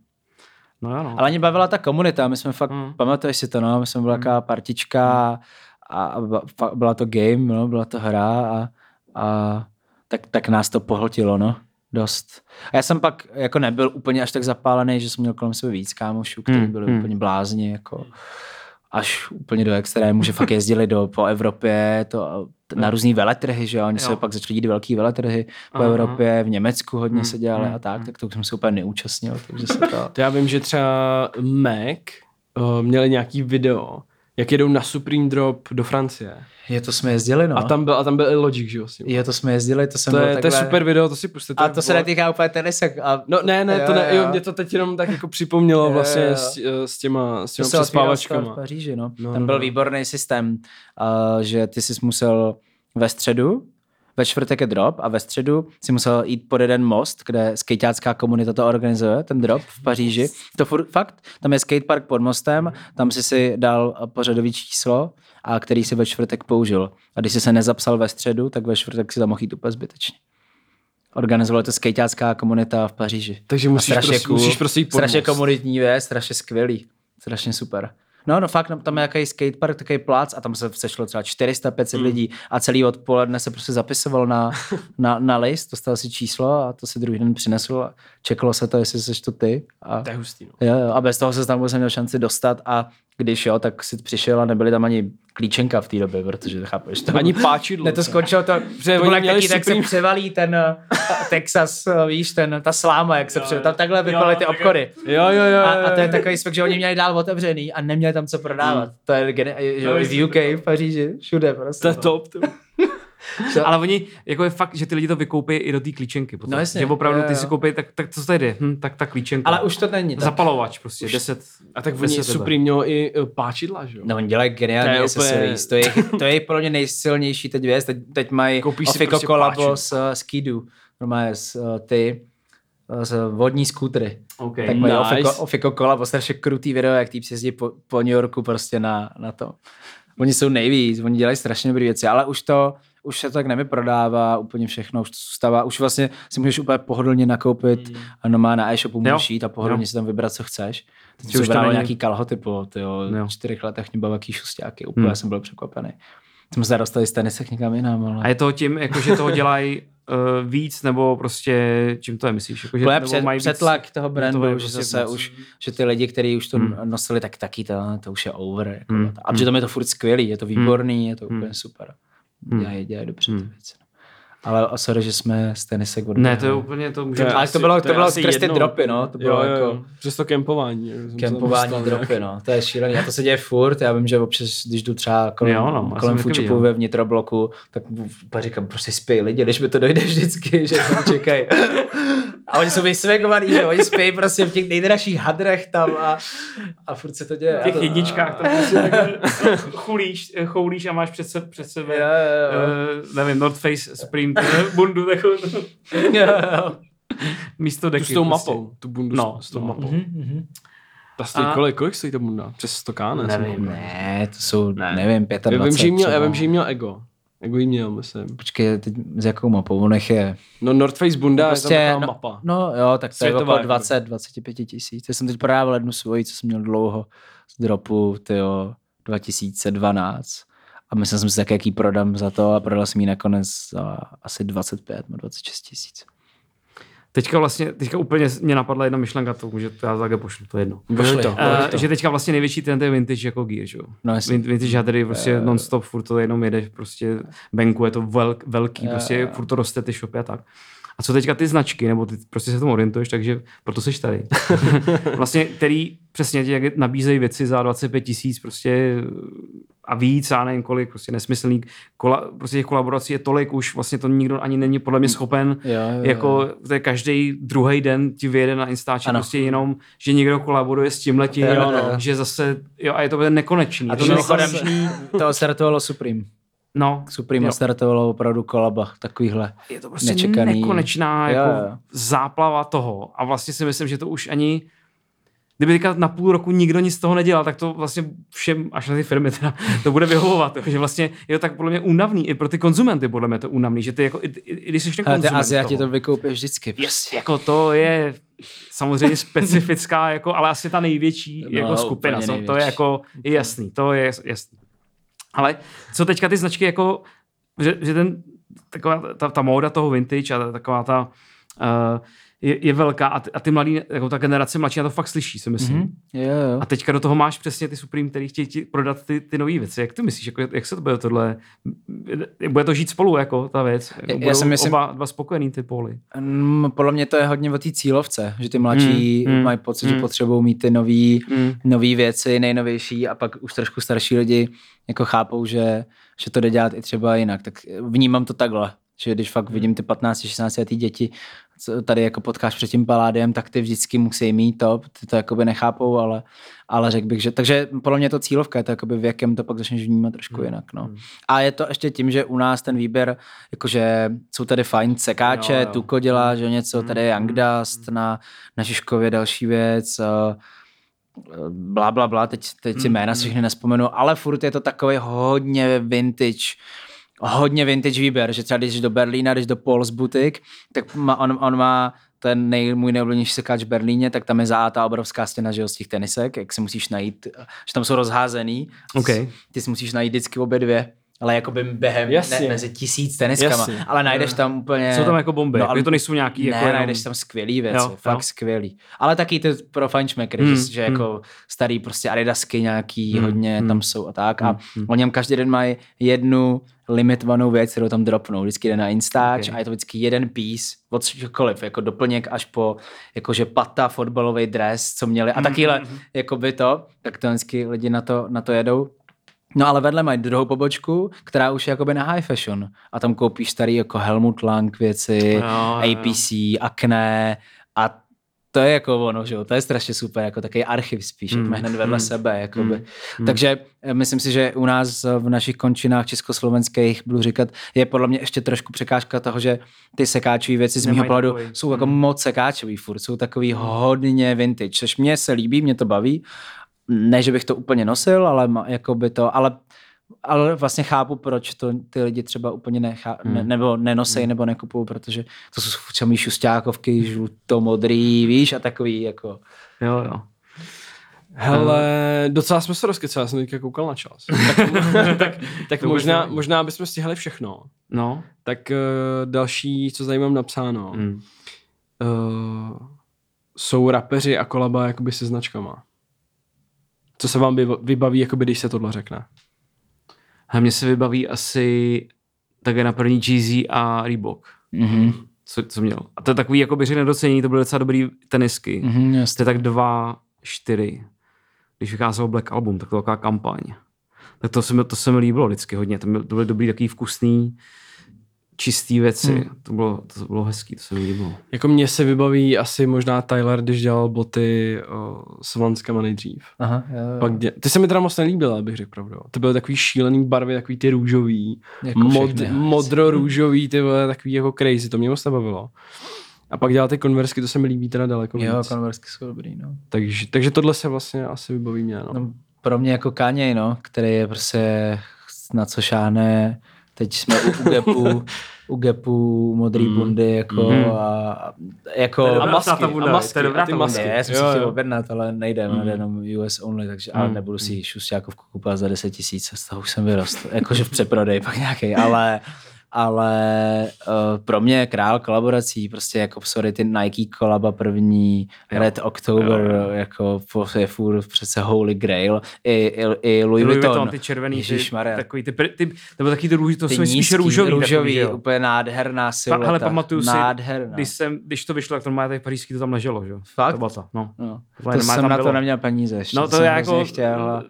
No no. Ale mě bavila ta komunita, my jsme fakt, Hmm. hmm. pamatuješ si to, no, my jsme byla taková partička a, byla to game, no, byla to hra a, a tak, tak nás to pohltilo, no. dost. A já jsem pak jako nebyl úplně až tak zapálený, že jsem měl kolem sebe víc kámošů, kteří Hmm, byli hmm. úplně blázni, jako až úplně do extrému, že fakt jezdili do, po Evropě, to, na různý veletrhy, že jo, oni Jo. se pak začali jít velký veletrhy po Aha. Evropě, v Německu hodně Hmm, se dělali hmm, a tak, tak to jsem se úplně neúčastnil, takže se to... To já vím, že třeba Mac uh, měli nějaký video, jak jedou na Supreme Drop do Francie. Je to jsme jezdili, no. A tam byl, a tam byl i Logic, že jo? Je to jsme jezdili, to jsem To byl je, to je takhle... super video, to si pustíte. A to se netýká úplně tenisek. A... No ne, ne, to Jo, ne, jo. jo, mě to teď jenom tak jako připomnělo Jo, vlastně jo. s, eh, s těma, s To těma otvíral start v přespávačkama. Paříži, no. No, Tam no, byl no. výborný systém, uh, že ty jsi musel ve středu, ve čtvrtek je drop a ve středu si musel jít pod jeden most, kde skejťácká komunita to organizuje, ten drop v Paříži. To furt, fakt, tam je skatepark pod mostem, tam si si dal pořadový číslo, a který si ve čtvrtek použil. A když jsi se nezapsal ve středu, tak ve čtvrtek si tam mohl jít úplně zbytečně. Organizovala to skejťácká komunita v Paříži. Takže musíš strašně prostě, musíš prostě jít pod strašně most. komunitní věc, strašně skvělý, strašně super. No, no fakt, no, tam je jaký skatepark, takový plác a tam se sešlo třeba 400-500 Hmm. mm. lidí a celý odpoledne se prostě zapisoval na, na, na list, dostal si číslo a to si druhý den přinesl a čekalo se to, jestli jsi to ty. A, To je hustý, no. jo, jo, a bez toho se tam vůbec neměl šanci dostat a když jo, tak si přišel a nebyly tam ani klíčenka v té době, protože chápeš to. Ani páčidlo. Ne, to skončilo to, Protože to taky, tak se převalí ten uh, Texas, uh, víš, ten, ta sláma, jak se převalí, tam takhle vypadaly ty obchody. Jo, jo, jo. A, a to je jo. takový spek, že oni měli dál otevřený a neměli tam co prodávat. Mm. To je že jo, v UK, v Paříži, všude prostě. To je no. top. Ale oni, jako je fakt, že ty lidi to vykoupí i do té klíčenky. Potom. No jasně, že opravdu jo, ty jo. si koupí, tak, tak co tady je? Hm, tak ta klíčenka. Ale už to není. Tak. Zapalovač prostě, 10. A tak oni 10 tebe. Supreme mělo i eh, páčidla, že jo? No, oni dělají geniální To je accessories. To je, to je podle mě nejsilnější teď věc. Teď, teď mají Koupíš si prostě kolabo s uh, Skidu. Normálně s uh, ty s vodní skútry. Okay. Tak mají Nice. Ofiko, Ofiko kolabo, strašně krutý video, jak týpci jezdí po, po New Yorku prostě na, na to. Oni jsou nejvíc, oni dělají strašně dobré věci, ale už to, už se to tak nevyprodává úplně všechno, už to zůstává, už vlastně si můžeš úplně pohodlně nakoupit mm. a normálně na e-shopu můžeš jít a pohodlně Jo. si tam vybrat, co chceš. Teď jsou už to to není- nějaký kalhoty po tyjo, Jo. čtyřech letech mě byl jaký šustáky, úplně Hmm. jsem byl překvapený. Jsme se dostali z tenisek někam jinam, ale... A je to tím, jako, že toho dělají uh, víc, nebo prostě, čím to je, myslíš? Jako, že, nebo před, mají víc- přetlak toho brandu, je že prostě zase už, že ty lidi, kteří už to Hmm. nosili, tak taky to, to už je over. Jako, Hmm. A přitom je to furt skvělý, je to výborný, je to úplně super. Hmm. Dělají, dělají dobře Hmm. ty věci. Ale a sorry, že jsme z tenisek od Ne, to je úplně, to může... je Ale to bylo, to je bylo asi skrz ty dropy, no. To bylo jo, jo, jako. Přes to kempování. kempování dropy, no. To je šílený. A to se děje furt. Já vím, že občas, když jdu třeba kolem, Jo, no, kolem viděl. ve vnitrobloku, tak říkám, prostě spí lidi, když mi to dojde vždycky, že tam čekají. A oni jsou vysvegovaný, že oni spí prostě v těch nejdražších hadrech tam a, a furt se to děje. v těch to- jedničkách tam prostě takhle chulíš, choulíš a máš před, se, před sebe, Jo, jo, jo. uh, nevím, North Face Supreme bundu takovou, místo Tu deky. s tou prostě. mapou, tu bundu No, s tou no. mapou. Mhm, mhm. Ta stojí, A- kolik, kolik stojí ta bunda? Přes 100 k, ne? Nevím, Ne, to jsou, Ne. nevím, 25 Já vím, že jí měl, já vím, že jí měl ego. Ego jí měl, myslím. Počkej, teď s jakou mapou? On nech je No North Face bunda prostě, je tam no, taková mapa. no jo, tak to je okolo jako. 20, 25 tisíc. Já jsem teď prodával jednu svoji, co jsem měl dlouho z dropu, tyjo, 2012. A myslel jsem si tak, jaký prodám za to a prodal jsem ji nakonec za asi 25 nebo 26 tisíc. Teďka vlastně, teďka úplně mě napadla jedna myšlenka, to může, to já takhle pošlu, to je jedno. Pošli. to. Uh, že teďka vlastně největší trend je vintage jako gear, že jo? No jasně. Vin- Vintage hadry prostě non-stop, furt to jenom jede, prostě venku je to velk, velký, prostě furt to roste ty shopy a tak. A co teďka ty značky, nebo ty prostě se v tom orientuješ, takže proto seš tady. vlastně, který přesně ti nabízejí věci za 25 tisíc prostě a víc, já nevím kolik, prostě nesmyslný. Kola, prostě těch kolaborací je tolik, už vlastně to nikdo ani není podle mě schopen. Jo, jo, jo. Jako to je každý druhý den ti vyjede na Instači Ano. prostě jenom, že někdo kolaboruje s tím letím, no. že zase, jo, a je to nekonečný. A to mimochodem, nekonečný. to startovalo Supreme. No, Supreme Jo. startovalo opravdu kolaba, takovýhle. je to prostě nečekaný. nekonečná Jo, jako jo. záplava toho. A vlastně si myslím, že to už ani Kdyby teďka na půl roku nikdo nic z toho nedělal, tak to vlastně všem, až na ty firmy teda, to bude vyhovovat. Že vlastně je to tak podle mě únavný, i pro ty konzumenty podle mě to únavný, že ty jako, i, i, i když jsi ten Ale ty konzument Aziati toho, to vykoupí vždycky. Yes, jako to je samozřejmě specifická, jako, ale asi ta největší No, jako skupina. úplně To, je největší. jako je jasný, to je jasný. Ale co teďka ty značky jako, že, že ten, taková ta, ta móda toho vintage a taková ta uh, je, je velká a ty, a ty mladí, jako ta generace mladší na to fakt slyší, si myslím. Mm-hmm. Jo, jo. A teďka do toho máš přesně ty Supreme, který chtějí ti prodat ty, ty nové věci. Jak ty myslíš, jako, jak se to bude tohle, bude to žít spolu, jako ta věc? Jako Já- si myslím- oba dva spokojený ty póly. Mm, podle mě to je hodně o té cílovce, že ty mladší Mm, mm, mají pocit, mm. že potřebují mít ty nový, Mm. nový věci, nejnovější a pak už trošku starší lidi jako chápou, že, že to jde dělat i třeba jinak. Tak vnímám to takhle, že když fakt vidím ty 15-16 letý děti, tady jako potkáš před tím paládiem, tak ty vždycky musí mít to, ty to jakoby nechápou, ale, ale řekl bych, že, takže podle mě to cílovka, je to jakoby věkem to pak začneš vnímat trošku jinak, no. A je to ještě tím, že u nás ten výběr, jakože jsou tady fajn sekáče, Jo, jo. Tuko dělá, že něco, tady je Young Dust na, na Žižkově další věc, eh, bla, bla, bla, teď, teď si jména si všechny nespomenu, ale furt je to takový hodně vintage, hodně vintage výběr, že třeba když do Berlína, když do Paul's Boutique, tak má, on, on má ten nej, můj nejoblíbenější sekáč v Berlíně, tak tam je ta obrovská stěna že z těch tenisek, jak si musíš najít, že tam jsou rozházený, OK. ty si musíš najít vždycky obě dvě, ale jakoby během Jasně. ne, mezi tisíc teniskama, Jasně. ale najdeš tam úplně... Jsou tam jako bomby, No, no, ale- to nejsou nějaký ne, jako jenom... najdeš tam skvělý věci, Jo, jo, jo. fakt skvělý. Ale taky ty pro fančmekry, Hmm, mm, že, že jako starý prostě Adidasky nějaký Hmm, hodně hmm. tam jsou a tak. A o něm každý den mají jednu limitovanou věc, kterou tam dropnou. Vždycky jde na Instač Ok. a je to vždycky jeden piece od čehokoliv, jako doplněk až po jakože pata, fotbalový dres, co měli. A Hmm, takyhle, jako by to, tak to vždycky lidi na to, na to jedou. No ale vedle mají druhou pobočku, která už je jakoby na high fashion. A tam koupíš starý jako Helmut Lang věci, jo. APC, Acne a to je jako ono, že jo, to je strašně super, jako takový archiv spíš, mm, hned vedle mm, sebe, jakoby. mm, Takže eh, myslím si, že u nás eh, v našich končinách československých, budu říkat, je podle mě ještě trošku překážka toho, že ty sekáčové věci z mého pohledu takový- jsou jako mm. moc sekáčový furt, jsou takový hodně vintage, což mě se líbí, mě to baví, ne, že bych to úplně nosil, ale jako by to, ale ale vlastně chápu, proč to ty lidi třeba úplně nechá, Hmm. ne, nebo nenosej, nebo nekupují, protože to jsou samý šustákovky, žluto-modrý, víš, a takový jako... Jo, jo. Hele, docela jsme se rozkecali, já jsem teďka koukal na čas. tak, tak, tak možná, možná bychom stihli všechno. No. Tak uh, další, co tady mám napsáno, Mm. uh, jsou rapeři a kolaba jakoby se značkama. Co se vám vyba- vybaví, jakoby, když se tohle řekne? A mně se vybaví asi také na první Jeezy a Reebok, Mhm, co, co měl. A to je takový, jako bych řekl, nedocení, to byly docela dobrý tenisky. Mm. mhm, To je tak dva, čtyři. Když vycházel Black Album, tak to byla taková kampaň. Tak to se mi, to se mi líbilo vždycky hodně. To, byl, to byly dobrý, takový vkusný, čistý věci. Hmm. To, bylo, to bylo hezký, to se mi líbilo. Jako mně se vybaví asi možná Tyler, když dělal boty uh, s Vanskama nejdřív. Aha, jo, jo. Pak dě... Ty se mi teda moc nelíbily, abych řekl pravdu. Ty byly takový šílený barvy, takový ty růžový, Jako mod, modro-růžový, ty vole, takový jako crazy, to mě moc nebavilo. A pak dělal ty konversky, to se mi líbí teda daleko Jo, víc. konversky jsou dobrý, no. Takže, takže tohle se vlastně asi vybaví mě, no. no. Pro mě jako Kanye, no, který je prostě na co šáhne. Teď jsme u, u Gepu, u Gepu modrý Mm. bundy, jako Mhm. a, jako... A masky, bunda, a masky, a ty masky. Ne, já jsem Jo, si chtěl objednat, ale nejde, mm. Mm. jenom US only, takže, ale Mm. nebudu si šustákovku kupovat za 10 tisíc, z toho už jsem vyrostl, jakože v přeprodej pak nějaký, ale, ale uh, pro mě král kolaborací, prostě jako sorry, ty Nike kolaba první, Jo. Red October, Jo, jo. jako po- je furt přece Holy Grail, i, i, i Louis, Louis Vuitton, Vuitton, ty červený, ty, Ježišmarja. takový ty, ty, nebo taky ty růž, to ty jsou spíš nízký, růžový. růžový takový, úplně nádherná silueta, hele, pamatuju si, nádherná. když, jsem, když to vyšlo, tak to má tady v pařížský to tam leželo, že jo? Fakt? To byla ta, no. No, To to jsem na to bylo. neměl peníze ještě, No to hrozně jako, chtěl,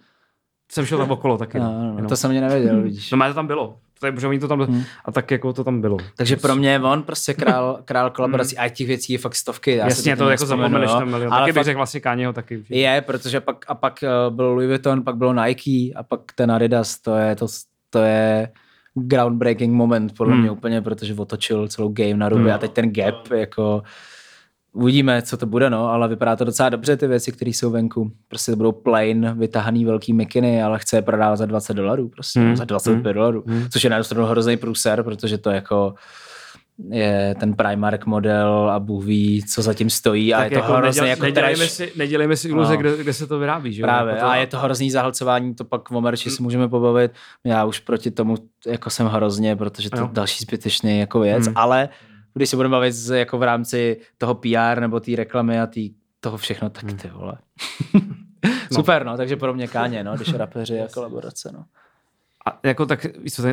jsem šel tam okolo taky. No, no, no, no, to jsem mě nevěděl, vidíš. No, má to tam bylo. To je, protože oni to tam, Hmm. a tak jako to tam bylo. Takže pro mě je on prostě král, král kolaborací a těch věcí je fakt stovky. Já Jasně, to jako zapomeneš jo. ten milion. Ale Taky bych fakt řekl vlastně Kanyeho taky. že- je, protože pak, a pak eh, byl Louis Vuitton, pak bylo Nike a pak ten Adidas, to je, to, to je groundbreaking moment podle Hmm. mě úplně, protože otočil celou game na ruby Hmm. a teď ten gap, jako uvidíme, co to bude, no, ale vypadá to docela dobře, ty věci, které jsou venku. Prostě to budou plain, vytahaný velký mikiny, ale chce je prodávat za 20 dolarů, prostě, Hmm. za 25 Hmm. dolarů, Hmm. což je na jednu stranu hrozný průser, protože to jako je ten Primark model a Bůh ví, co zatím stojí a Tak je to hrozně neděl- jako nedělejme, trash. si, nedělejme si iluze, No. kde, kde, se to vyrábí. Že? jo? Právě, Jako to, a je to hrozný zahlcování, to pak o merči si můžeme pobavit. Já už proti tomu jako jsem hrozně, protože to je další zbytečný jako věc, Hmm. ale když se budeme bavit z, jako v rámci toho PR nebo té reklamy a tý, toho všechno, tak ty vole. Super, no, takže pro mě Káně, no, když rapeři a kolaborace, no. A jako tak,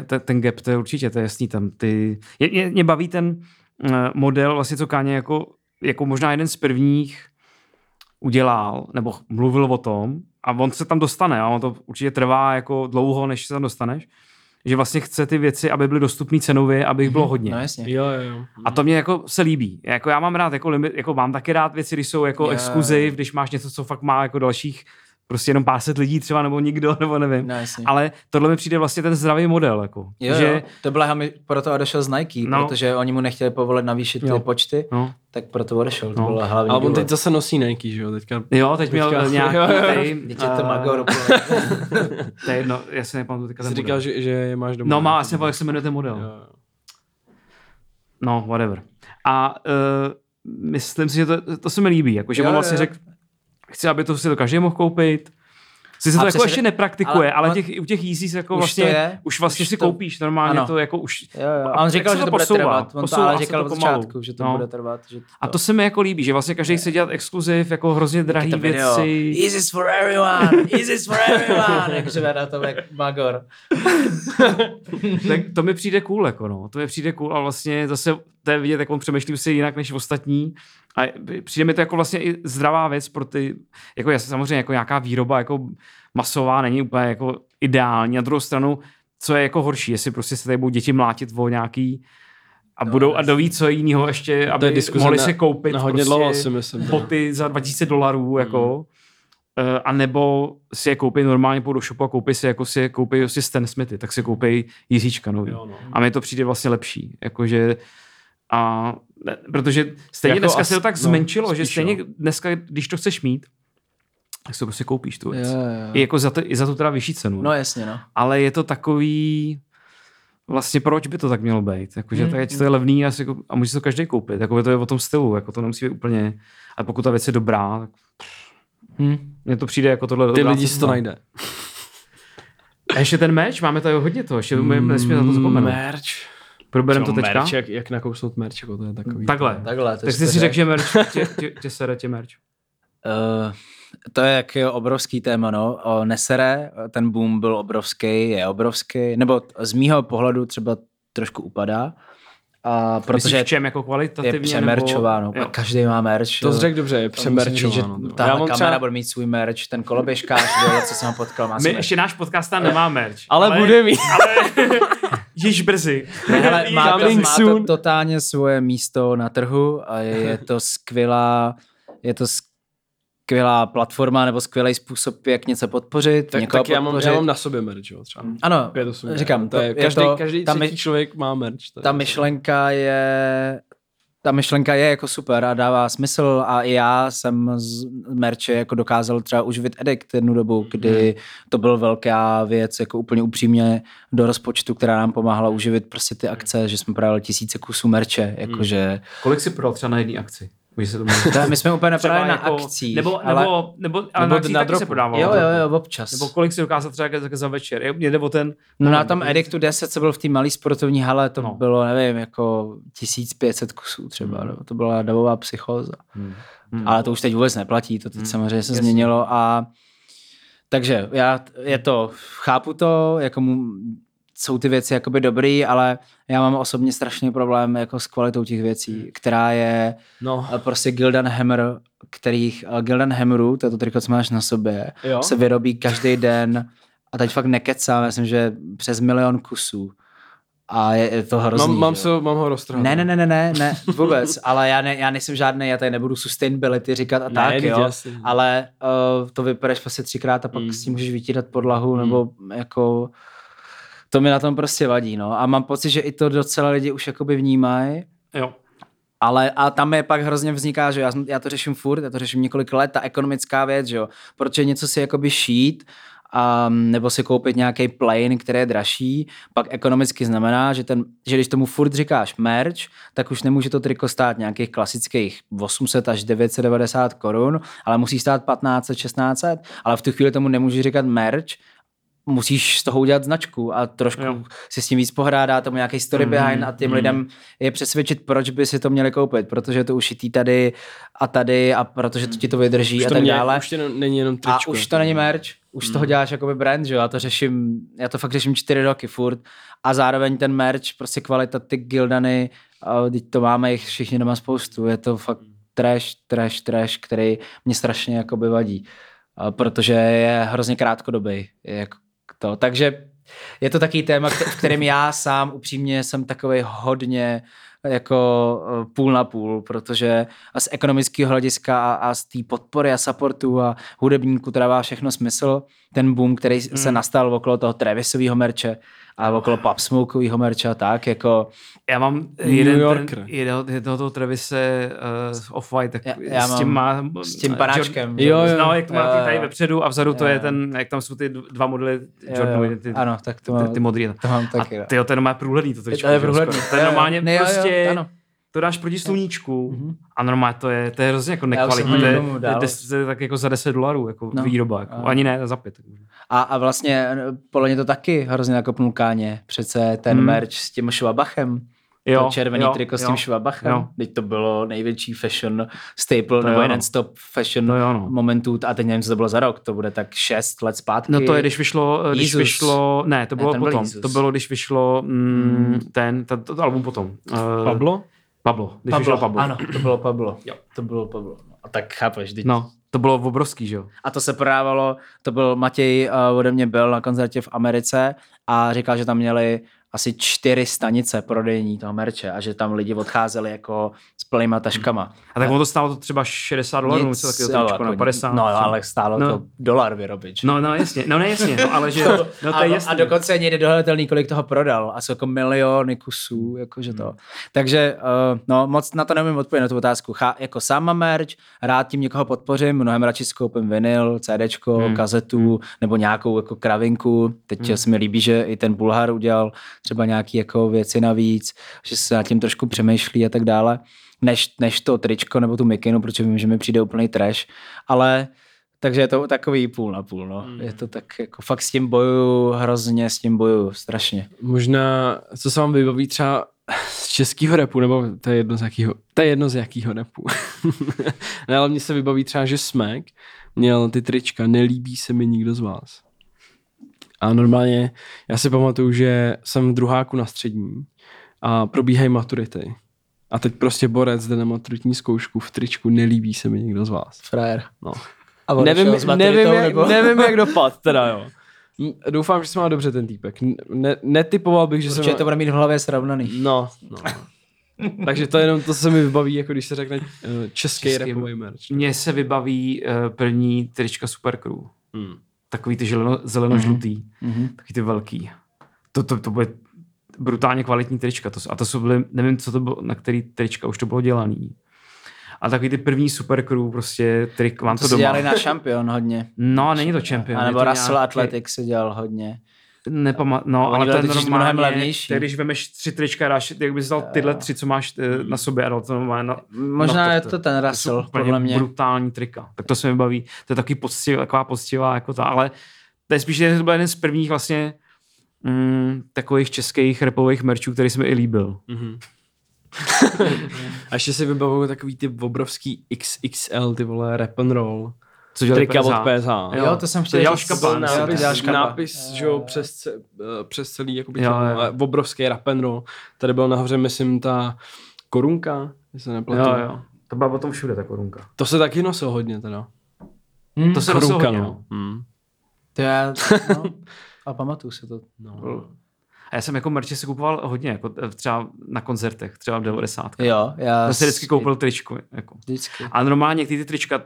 ten, ten, gap, to je určitě, to je jasný tam. Ty, je, je, mě baví ten uh, model, vlastně co Káně jako, jako možná jeden z prvních udělal, nebo mluvil o tom, a on se tam dostane, a on to určitě trvá jako dlouho, než se tam dostaneš, že vlastně chce ty věci, aby byly dostupné cenově, aby jich bylo hodně. No jasně. Jo, jo, jo. A to mě jako se líbí. Jako já mám rád, jako, limit, jako mám taky rád věci, když jsou jako Jo. exkluziv, když máš něco, co fakt má jako dalších prostě jenom pár set lidí třeba, nebo nikdo, nebo nevím. No, jasně. Ale tohle mi přijde vlastně ten zdravý model. Jako, Jo, že, jo. to byla hami, proto odešel z Nike, No. protože oni mu nechtěli povolit navýšit Jo. ty počty, No. tak proto odešel, to No. byla hlavní Ale on důvod. teď zase nosí Nike, že jo, teďka. Jo, teď měl Teďka- nějaký, jo, jo, jo. tady, Teď je to eh, Magor úplně. To je jedno, já si nepamatuju teďka Jsi ten říkal, model. že, že je máš doma. No má, asi jak se jmenuje ten model. Jo, jo. No, whatever. A uh, myslím si, že to, to se mi líbí, jako, že Jo, on vlastně řekl, chci, aby to si to každý mohl koupit. Sice to A jako přesně- ještě nepraktikuje, ale, ale ale těch, u těch Yeezys jako Už vlastně, to je, už vlastně už si to- koupíš normálně ano. to jako už. Jo, jo. A on jak říkal, se že to to bude posouvá? trvat. On to Posouvá ale se říkal to od začátku, že to No. bude trvat. Že to... A to se mi jako líbí, že vlastně každý chce dělat exkluziv, jako hrozně drahý to věci. Easy for everyone, easy for everyone, jakože na to jak Magor. tak to mi přijde cool, jako no. To mi přijde cool a vlastně zase to je vidět, jak on přemýšlí si jinak než ostatní. A přijde mi to jako vlastně i zdravá věc pro ty, jako jasně samozřejmě jako nějaká výroba jako masová není úplně jako ideální. Na druhou stranu, co je jako horší, jestli prostě se tady budou děti mlátit o nějaký a No, budou a doví, co je jiného ještě, To je aby diskuze mohli na- se koupit na hodně prostě dlouho, si myslím, boty za 2000 dolarů, Hmm. jako. Eh, A nebo si je koupí normálně, půjdu do shopu a koupí si, jako si je koupí si Stan Smithy, tak si koupí Jiříčka nový. Jo, no. A mně to přijde vlastně lepší. Jakože, a, ne, protože stejně Jako dneska as- se to tak no, zmenšilo, že stejně no. dneska, když to chceš mít, tak si to prostě koupíš tu věc. Jo, jo. I, jako za to, I za tu teda vyšší cenu. No jasně, no. Ale je to takový, vlastně proč by to tak mělo být? Jakože Hmm, mm, tak, to je levný a, si, jako- a může si to každý koupit. Jako to je o tom stylu, jako to nemusí být úplně, ale pokud ta věc je dobrá, tak Hm. mně to přijde jako tohle Ty lidi si to najde. A ještě ten meč, máme tady hodně toho, ještě mm, nesmíme na to zapomenout. Merch. Probereme to teďka? Merch, jak, jak nakousnout merch, jako to je takový. Takhle. Takhle. to Tak jsi si to řekl, že merch, tě, tě, tě sere tě merch. Uh, to je jak je obrovský téma, no. O Nesere, ten boom byl obrovský, je obrovský, nebo z mýho pohledu třeba trošku upadá. A Protože protože v čem jako je kvalitativně? přemerčováno. Nebo, jo. Každý má merch. To řekl dobře, je To přemerčováno. Ta Já mám kamera třeba, bude mít svůj merch, ten koloběžkář, co jsem ho potkal, má My ještě náš podcast tam nemá merch. ale bude mít. Ale již brzy. Ne, hele, má, to, má to totálně svoje místo na trhu a je, je to skvělá, je to skvělá platforma nebo skvělý způsob, jak něco podpořit, Tak, někoho tak já, mám, podpořit. já mám na sobě merch, jo, třeba. Ano, Pět, osm, říkám, to je, je každý, to- každý ta třetí my- člověk má merch. to je- ta myšlenka je ta myšlenka je jako super a dává smysl a i já jsem z merče jako dokázal třeba uživit Edict jednu dobu, kdy to byl velká věc, jako úplně upřímně do rozpočtu, která nám pomáhala uživit prostě ty akce, že jsme prodali tisíce kusů merče, jakože Kolik si prodal třeba na jedné akci? My jsme úplně neprodali na jako- akcích, Nebo, ale nebo, nebo, ale nebo na akcích na taky se dropu. prodávalo. jo, jo, jo, občas. Nebo kolik si dokázal třeba za večer. Jo, Mě jde o ten... No na tom Edictu 10, co byl v té malé sportovní hale, to No. bylo, nevím, jako 1500 kusů třeba, no. to byla davová psychóza. Hmm. Ale to už teď vůbec neplatí, to teď Hmm. samozřejmě se Jasně. změnilo a takže já, je to, chápu to, jako mu, jsou ty věci jakoby dobrý, ale já mám osobně strašný problém jako s kvalitou těch věcí, která je No, eh, prostě Gildan Hammer, kterých eh, Gildan Hammeru, to je to triko, co máš na sobě, Jo? se vyrobí každý den a teď fakt nekecám, myslím, že přes milion kusů. A je, je to hrozný. mám, mám, se, mám ho roztrhat. Ne, ne, ne, ne, ne, ne, vůbec, ale já, ne, já nejsem žádný, já tady nebudu sustainability říkat a Ne, tak, jo, jasně. ale uh, to vypereš prostě třikrát a pak Mm. s tím můžeš vytírat podlahu, nebo jako, to mi na tom prostě vadí, no, a mám pocit, že i to docela lidi už jakoby vnímají, Jo. ale a tam je pak hrozně vzniká, že já, já to řeším furt, já to řeším několik let, ta ekonomická věc, že jo, protože něco si jakoby šít, um, nebo si koupit nějaký plane, který je dražší, pak ekonomicky znamená, že, ten, že když tomu furt říkáš merch, tak už nemůže to triko stát nějakých klasických 800 až 990 korun, ale musí stát 1500, 1600, ale v tu chvíli tomu nemůžu říkat merch, musíš z toho udělat značku a trošku Jo. si s tím víc pohrát, dát tomu nějaký story Mhm, behind a těm mhm. lidem je přesvědčit, proč by si to měli koupit, protože je to ušitý tady a tady a protože to ti to vydrží Už a to, tak mě, dále. už to není jenom tričko. A už to není merch, už z toho děláš jakoby brand, že jo, já to řeším, já to fakt řeším čtyři roky furt a zároveň ten merch, prostě kvalita, ty gildany, teď to máme jich všichni doma spoustu, je to fakt trash, trash, trash, který mě strašně jakoby vadí, protože je hrozně krátkodobý, je jako to, takže je to taký téma, v kterém já sám upřímně jsem takový hodně jako eh, půl na půl, protože a z ekonomického hlediska a, a z té podpory a supportu a hudebníků to dává všechno smysl. Ten boom, který mm. se nastal okolo toho Travisového merče a okolo Pop Smokeového merče a tak, jako Já mám New jeden, Yorker. ten, jednoho, jednoho toho Travise uh, Off-White, tak Já- já s tím má... s tím panáčkem. Jo, Jo, jo, jo. no, jak to má Jo, ty jo. tady vepředu a vzadu to Jo, je jo. ten, jak tam jsou ty dva modely Jo, Jordanovi, jo. ty, Ano, tak to ty, mám, ty modrý. to mám A taky. jo. tyjo, ten má průhledný to tričko. To je jo, průhledný. To je Jo, jo. normálně jo, jo, prostě... ano. To dáš proti sluníčku Mhm. a normálně to je, to je hrozně jako nekvalitní. To je, to je, tak jako za 10 dolarů jako No. výroba. Jako. A- Ani ne, za pět. A, a vlastně eh, podle mě to taky hrozně nakopnul káně. Přece ten Hmm. merch s tím Schwabachem. Jo, to červený jo, triko s jo, tím Schwabachem. jo. Teď to bylo největší fashion staple, To nebo jeden no. stop fashion To jo, no. momentů. A teď nevím, co to bylo za rok. To bude tak 6 let zpátky. No to je, když vyšlo, když Jesus. vyšlo, ne, to Ne, bylo ten byl potom, Jesus. to bylo, když vyšlo mm, ten, to, to, album potom. Uh, Pablo? Pablo, když vyšlo Pablo. Ano, to bylo Pablo. Jo. To bylo Pablo. A tak chápeš, teď. No, to bylo obrovský, že jo. A to se prodávalo, to byl Matěj uh, ode mě byl na koncertě v Americe a říkal, že tam měli asi čtyři stanice prodejní toho merče a že tam lidi odcházeli jako s plnýma taškama. A tak ono to stálo to třeba 60 dolarů, něco takového jako no, 50. No, ale stálo No. to dolar vyrobit. že? No, no, jasně, no, ne, jasně, no, ale že, no, to a, je jasný. a dokonce někde dohledatelný, kolik toho prodal. A jsou jako miliony kusů, jakože Hmm. to. Takže, uh, no, moc na to nevím odpovědět na tu otázku. Chá, jako sám mám merch, rád tím někoho podpořím, mnohem radši si koupím vinyl, CDčko, Hmm. hmm. kazetu, nebo nějakou jako kravinku. Teď hmm. se mi líbí, že i ten Bulhar udělal třeba nějaký jako věci navíc, že se nad tím trošku přemýšlí a tak dále, než, než to tričko nebo tu mikinu, protože vím, že mi přijde úplný trash, ale takže je to takový půl na půl, no. Hmm. Je to tak jako fakt s tím boju, hrozně s tím boju, strašně. Možná, co se vám vybaví třeba z českého repu, nebo to je jedno z jakého, to je jedno z jakého repu. ne, ale mně se vybaví třeba, že Smek měl ty trička, nelíbí se mi nikdo z vás. A normálně, já si pamatuju, že jsem v druháku na střední a probíhají maturity. A teď prostě borec jde na maturitní zkoušku v tričku, nelíbí se mi nikdo z vás. Frajer. No. A Nevím, s maturitou, nevím, jak, nebo? nevím, jak dopad, teda jo. Doufám, že se má dobře ten týpek. Ne, netypoval bych, že se Určitě má... to bude mít v hlavě srovnaný. No, no. Takže to je jenom to, co se mi vybaví, jako když se řekne uh, český, Český- rapový merch. Mně se vybaví uh, první trička Supercrew. Hmm. Takový ty zeleno, zeleno-žlutý. Mhm. Takový ty velký. To, to, to bude brutálně kvalitní trička. To, a to jsou byly, nevím, co to bylo, na který trička už to bylo dělaný. A takový ty první supercrew, prostě trik, mám To, to, doma. dělali na Champion hodně. No, není to Champion. A nebo Russell nějaký- Athletic se dělal hodně. Nepama- no, ale to je totiž normálně, mnohem levnější. to když vemeš tři trička dáš, jak bys dal tyhle tři, co máš eh, na sobě a dal to normálně na, Možná na je to ten Russell, úplně podle mě. brutální trika. Tak to se mi baví. To je taky poctivá, taková poctivá jako ta, ale to je spíš to byl jeden z prvních vlastně mm, takových českých repových merčů, který se mi i líbil. Mhm. A ještě si vybavuju takový ty obrovský XXL, ty vole, rap and roll. Co dělali Trika od PSH. PSH. Jo, to jsem chtěl dělal říct. škapa, Byl ne? Jo, to nápis, dělal škapa. nápis že jo, přes, eh, přes celý jakoby, Jo, jo, jo. obrovský rap and roll. Tady byl nahoře, myslím, ta korunka, jestli se nepletu. Jo, jo. To byla potom všude ta korunka. To se taky nosil hodně teda. Hm, To se nosilo Korunka, hodně. no. Hmm. to já, no, a pamatuju se to. no. A já jsem jako merče si kupoval hodně, jako eh, třeba na koncertech, třeba v 90. Jo, já Já si vždycky koupil tričku. Jako. Vždycky. A normálně ty, ty trička,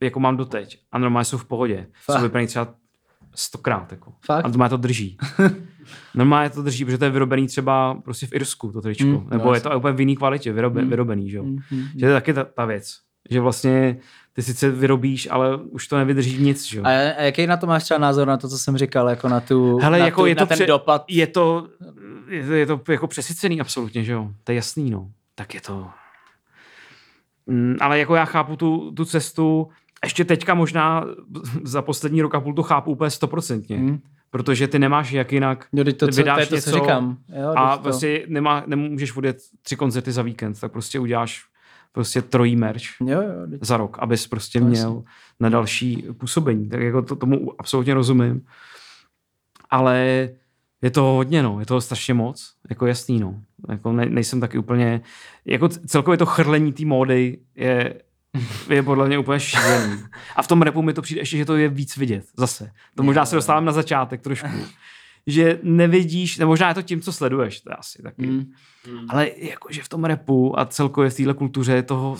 jako mám doteď, a normálně jsou v pohodě. Fakt? Jsou vypraný třeba stokrát. Jako. Fakt? A normálně to drží. normálně to drží, protože to je vyrobený třeba prostě v Irsku, to tričko. Mm, Mm, Nebo no, je to úplně v jiný kvalitě, vyrobe, Mm. vyrobený, že jo. Mm, mm, Že to je taky ta, ta věc. Že vlastně ty sice vyrobíš, ale už to nevydrží nic, že jo. A, a jaký na to máš třeba názor na to, co jsem říkal, jako na tu, Hele, na, jako tu, je na to ten pře- dopad? Je to, je to, je to jako přesycený absolutně, že jo. To je jasný, no. Tak je to... Mm, ale jako já chápu tu, tu cestu, ještě teďka možná za poslední rok a půl to chápu úplně stoprocentně. Mm. protože ty nemáš jak jinak Jo, to, co, to vydáš to, něco co říkám. Jo, a to, prostě nemá, nemůžeš odjet tři koncerty za víkend, tak prostě uděláš prostě trojí merch jo, jo, teď, za rok, abys prostě No, měl na další působení. Tak jako to, tomu absolutně rozumím. Ale je to hodně, no. Je to strašně moc. Jako jasný, no. Jako ne, nejsem taky úplně... Jako celkově to chrlení té módy je, je podle mě úplně šílený. A v tom repu mi to přijde ještě, že to je víc vidět. Zase. To možná se dostávám na začátek trošku. Že nevidíš, nebo možná je to tím, co sleduješ, to je asi taky. Mm. Ale jakože v tom repu a celkově v téhle kultuře je toho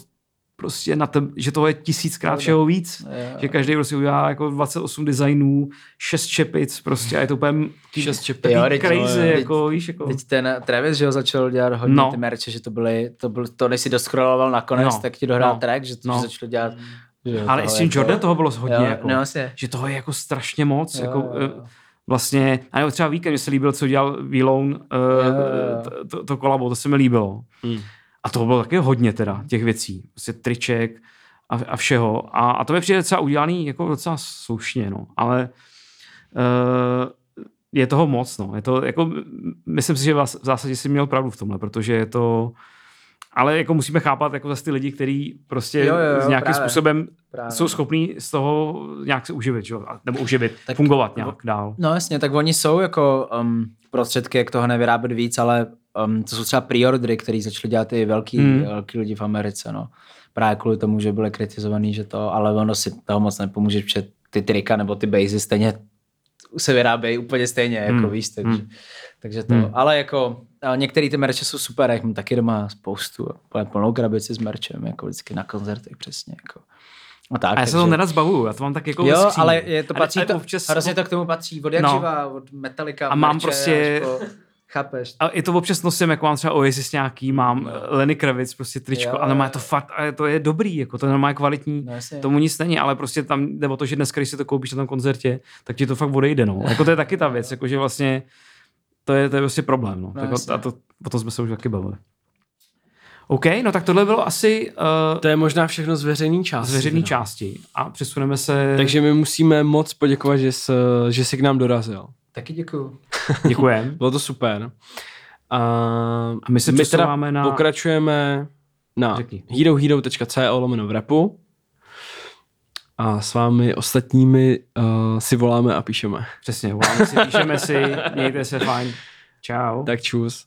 prostě na teb, že toho je tisíckrát všeho víc. Jo. Že každý prostě udělá jako 28 designů, 6 čepic prostě a je to úplně Šest čepek. takový Jo, teď- crazy, jo. jako víš, jako... Teď ten Travis, že ho začal dělat hodně No. no. ty merče, že to byly, to byl, to než si doskroloval nakonec, No. no. tak ti dohrál No. no. track, že, No. no. začal dělat. Že Ale i s tím jako- Jordan toho bylo hodně, jo, jako, No, že toho je jako strašně moc, Jo, jako, jo, jo. eh, vlastně, a nebo třeba víkend, mě se líbil, co dělal V-Lone, uh, to, to, to kolabo, to se mi líbilo. Hmm. A toho bylo taky hodně teda, těch věcí, prostě triček a, a všeho. A, a to mi přijde docela udělaný jako docela slušně, no, ale uh, je toho moc, no. Je to, jako, myslím si, že vás- v zásadě si měl pravdu v tomhle, protože je to, ale jako musíme chápat jako zase ty lidi, kteří prostě Jo, jo, jo, nějakým právě. způsobem Právě. jsou schopní z toho nějak se uživit, že? nebo uživit, Tak- fungovat nějak dál. No jasně, tak oni jsou jako um, prostředky, jak toho nevyrábět víc, ale um, to jsou třeba preordery, který začali dělat i velký, hmm. velký lidi v Americe, no. Právě kvůli tomu, že byli kritizovaný, že to, ale ono si toho moc nepomůže, protože ty trika nebo ty bazy stejně se vyrábějí úplně stejně, jako Hmm. víš, takže, Hmm. takže to, Hmm. ale jako a některé ty merče jsou super, jak mám taky doma spoustu, plnou krabici s merčem, jako vždycky na koncertech přesně, jako. A, tak, A já se to nerad zbavuju, já to mám tak jako Jo, ale je to patří a to, občas, hrozně to k tomu patří, od jak No. živa, od Metallica, A mám merče prostě- po, chápeš? A i to občas nosím, jako mám třeba Oasis nějaký, mám No. Lenny Kravitz, prostě tričko, Jo, ale jo. to fakt, ale to je dobrý, jako to je normálně kvalitní, No, jasně. tomu nic není, ale prostě tam jde o to, že dneska, když si to koupíš na tom koncertě, tak ti to fakt odejde, no. Jako to je taky ta věc, jako že vlastně to je, to je prostě problém, no. No, tak jasně. a to, o tom jsme se už taky bavili. OK, no tak tohle bylo asi uh, To je možná všechno z veřejné části. z veřejné teda. části a přesuneme se... Takže my musíme moc poděkovat, že jsi, že jsi k nám dorazil. Taky děkuju. děkujem. Bylo to super. A, A my se my teda na- pokračujeme na Řekni. herohero.co lomeno v repu a s vámi ostatními uh, si voláme a píšeme. Přesně, voláme si, píšeme si, mějte se fajn. Čau. Tak čus.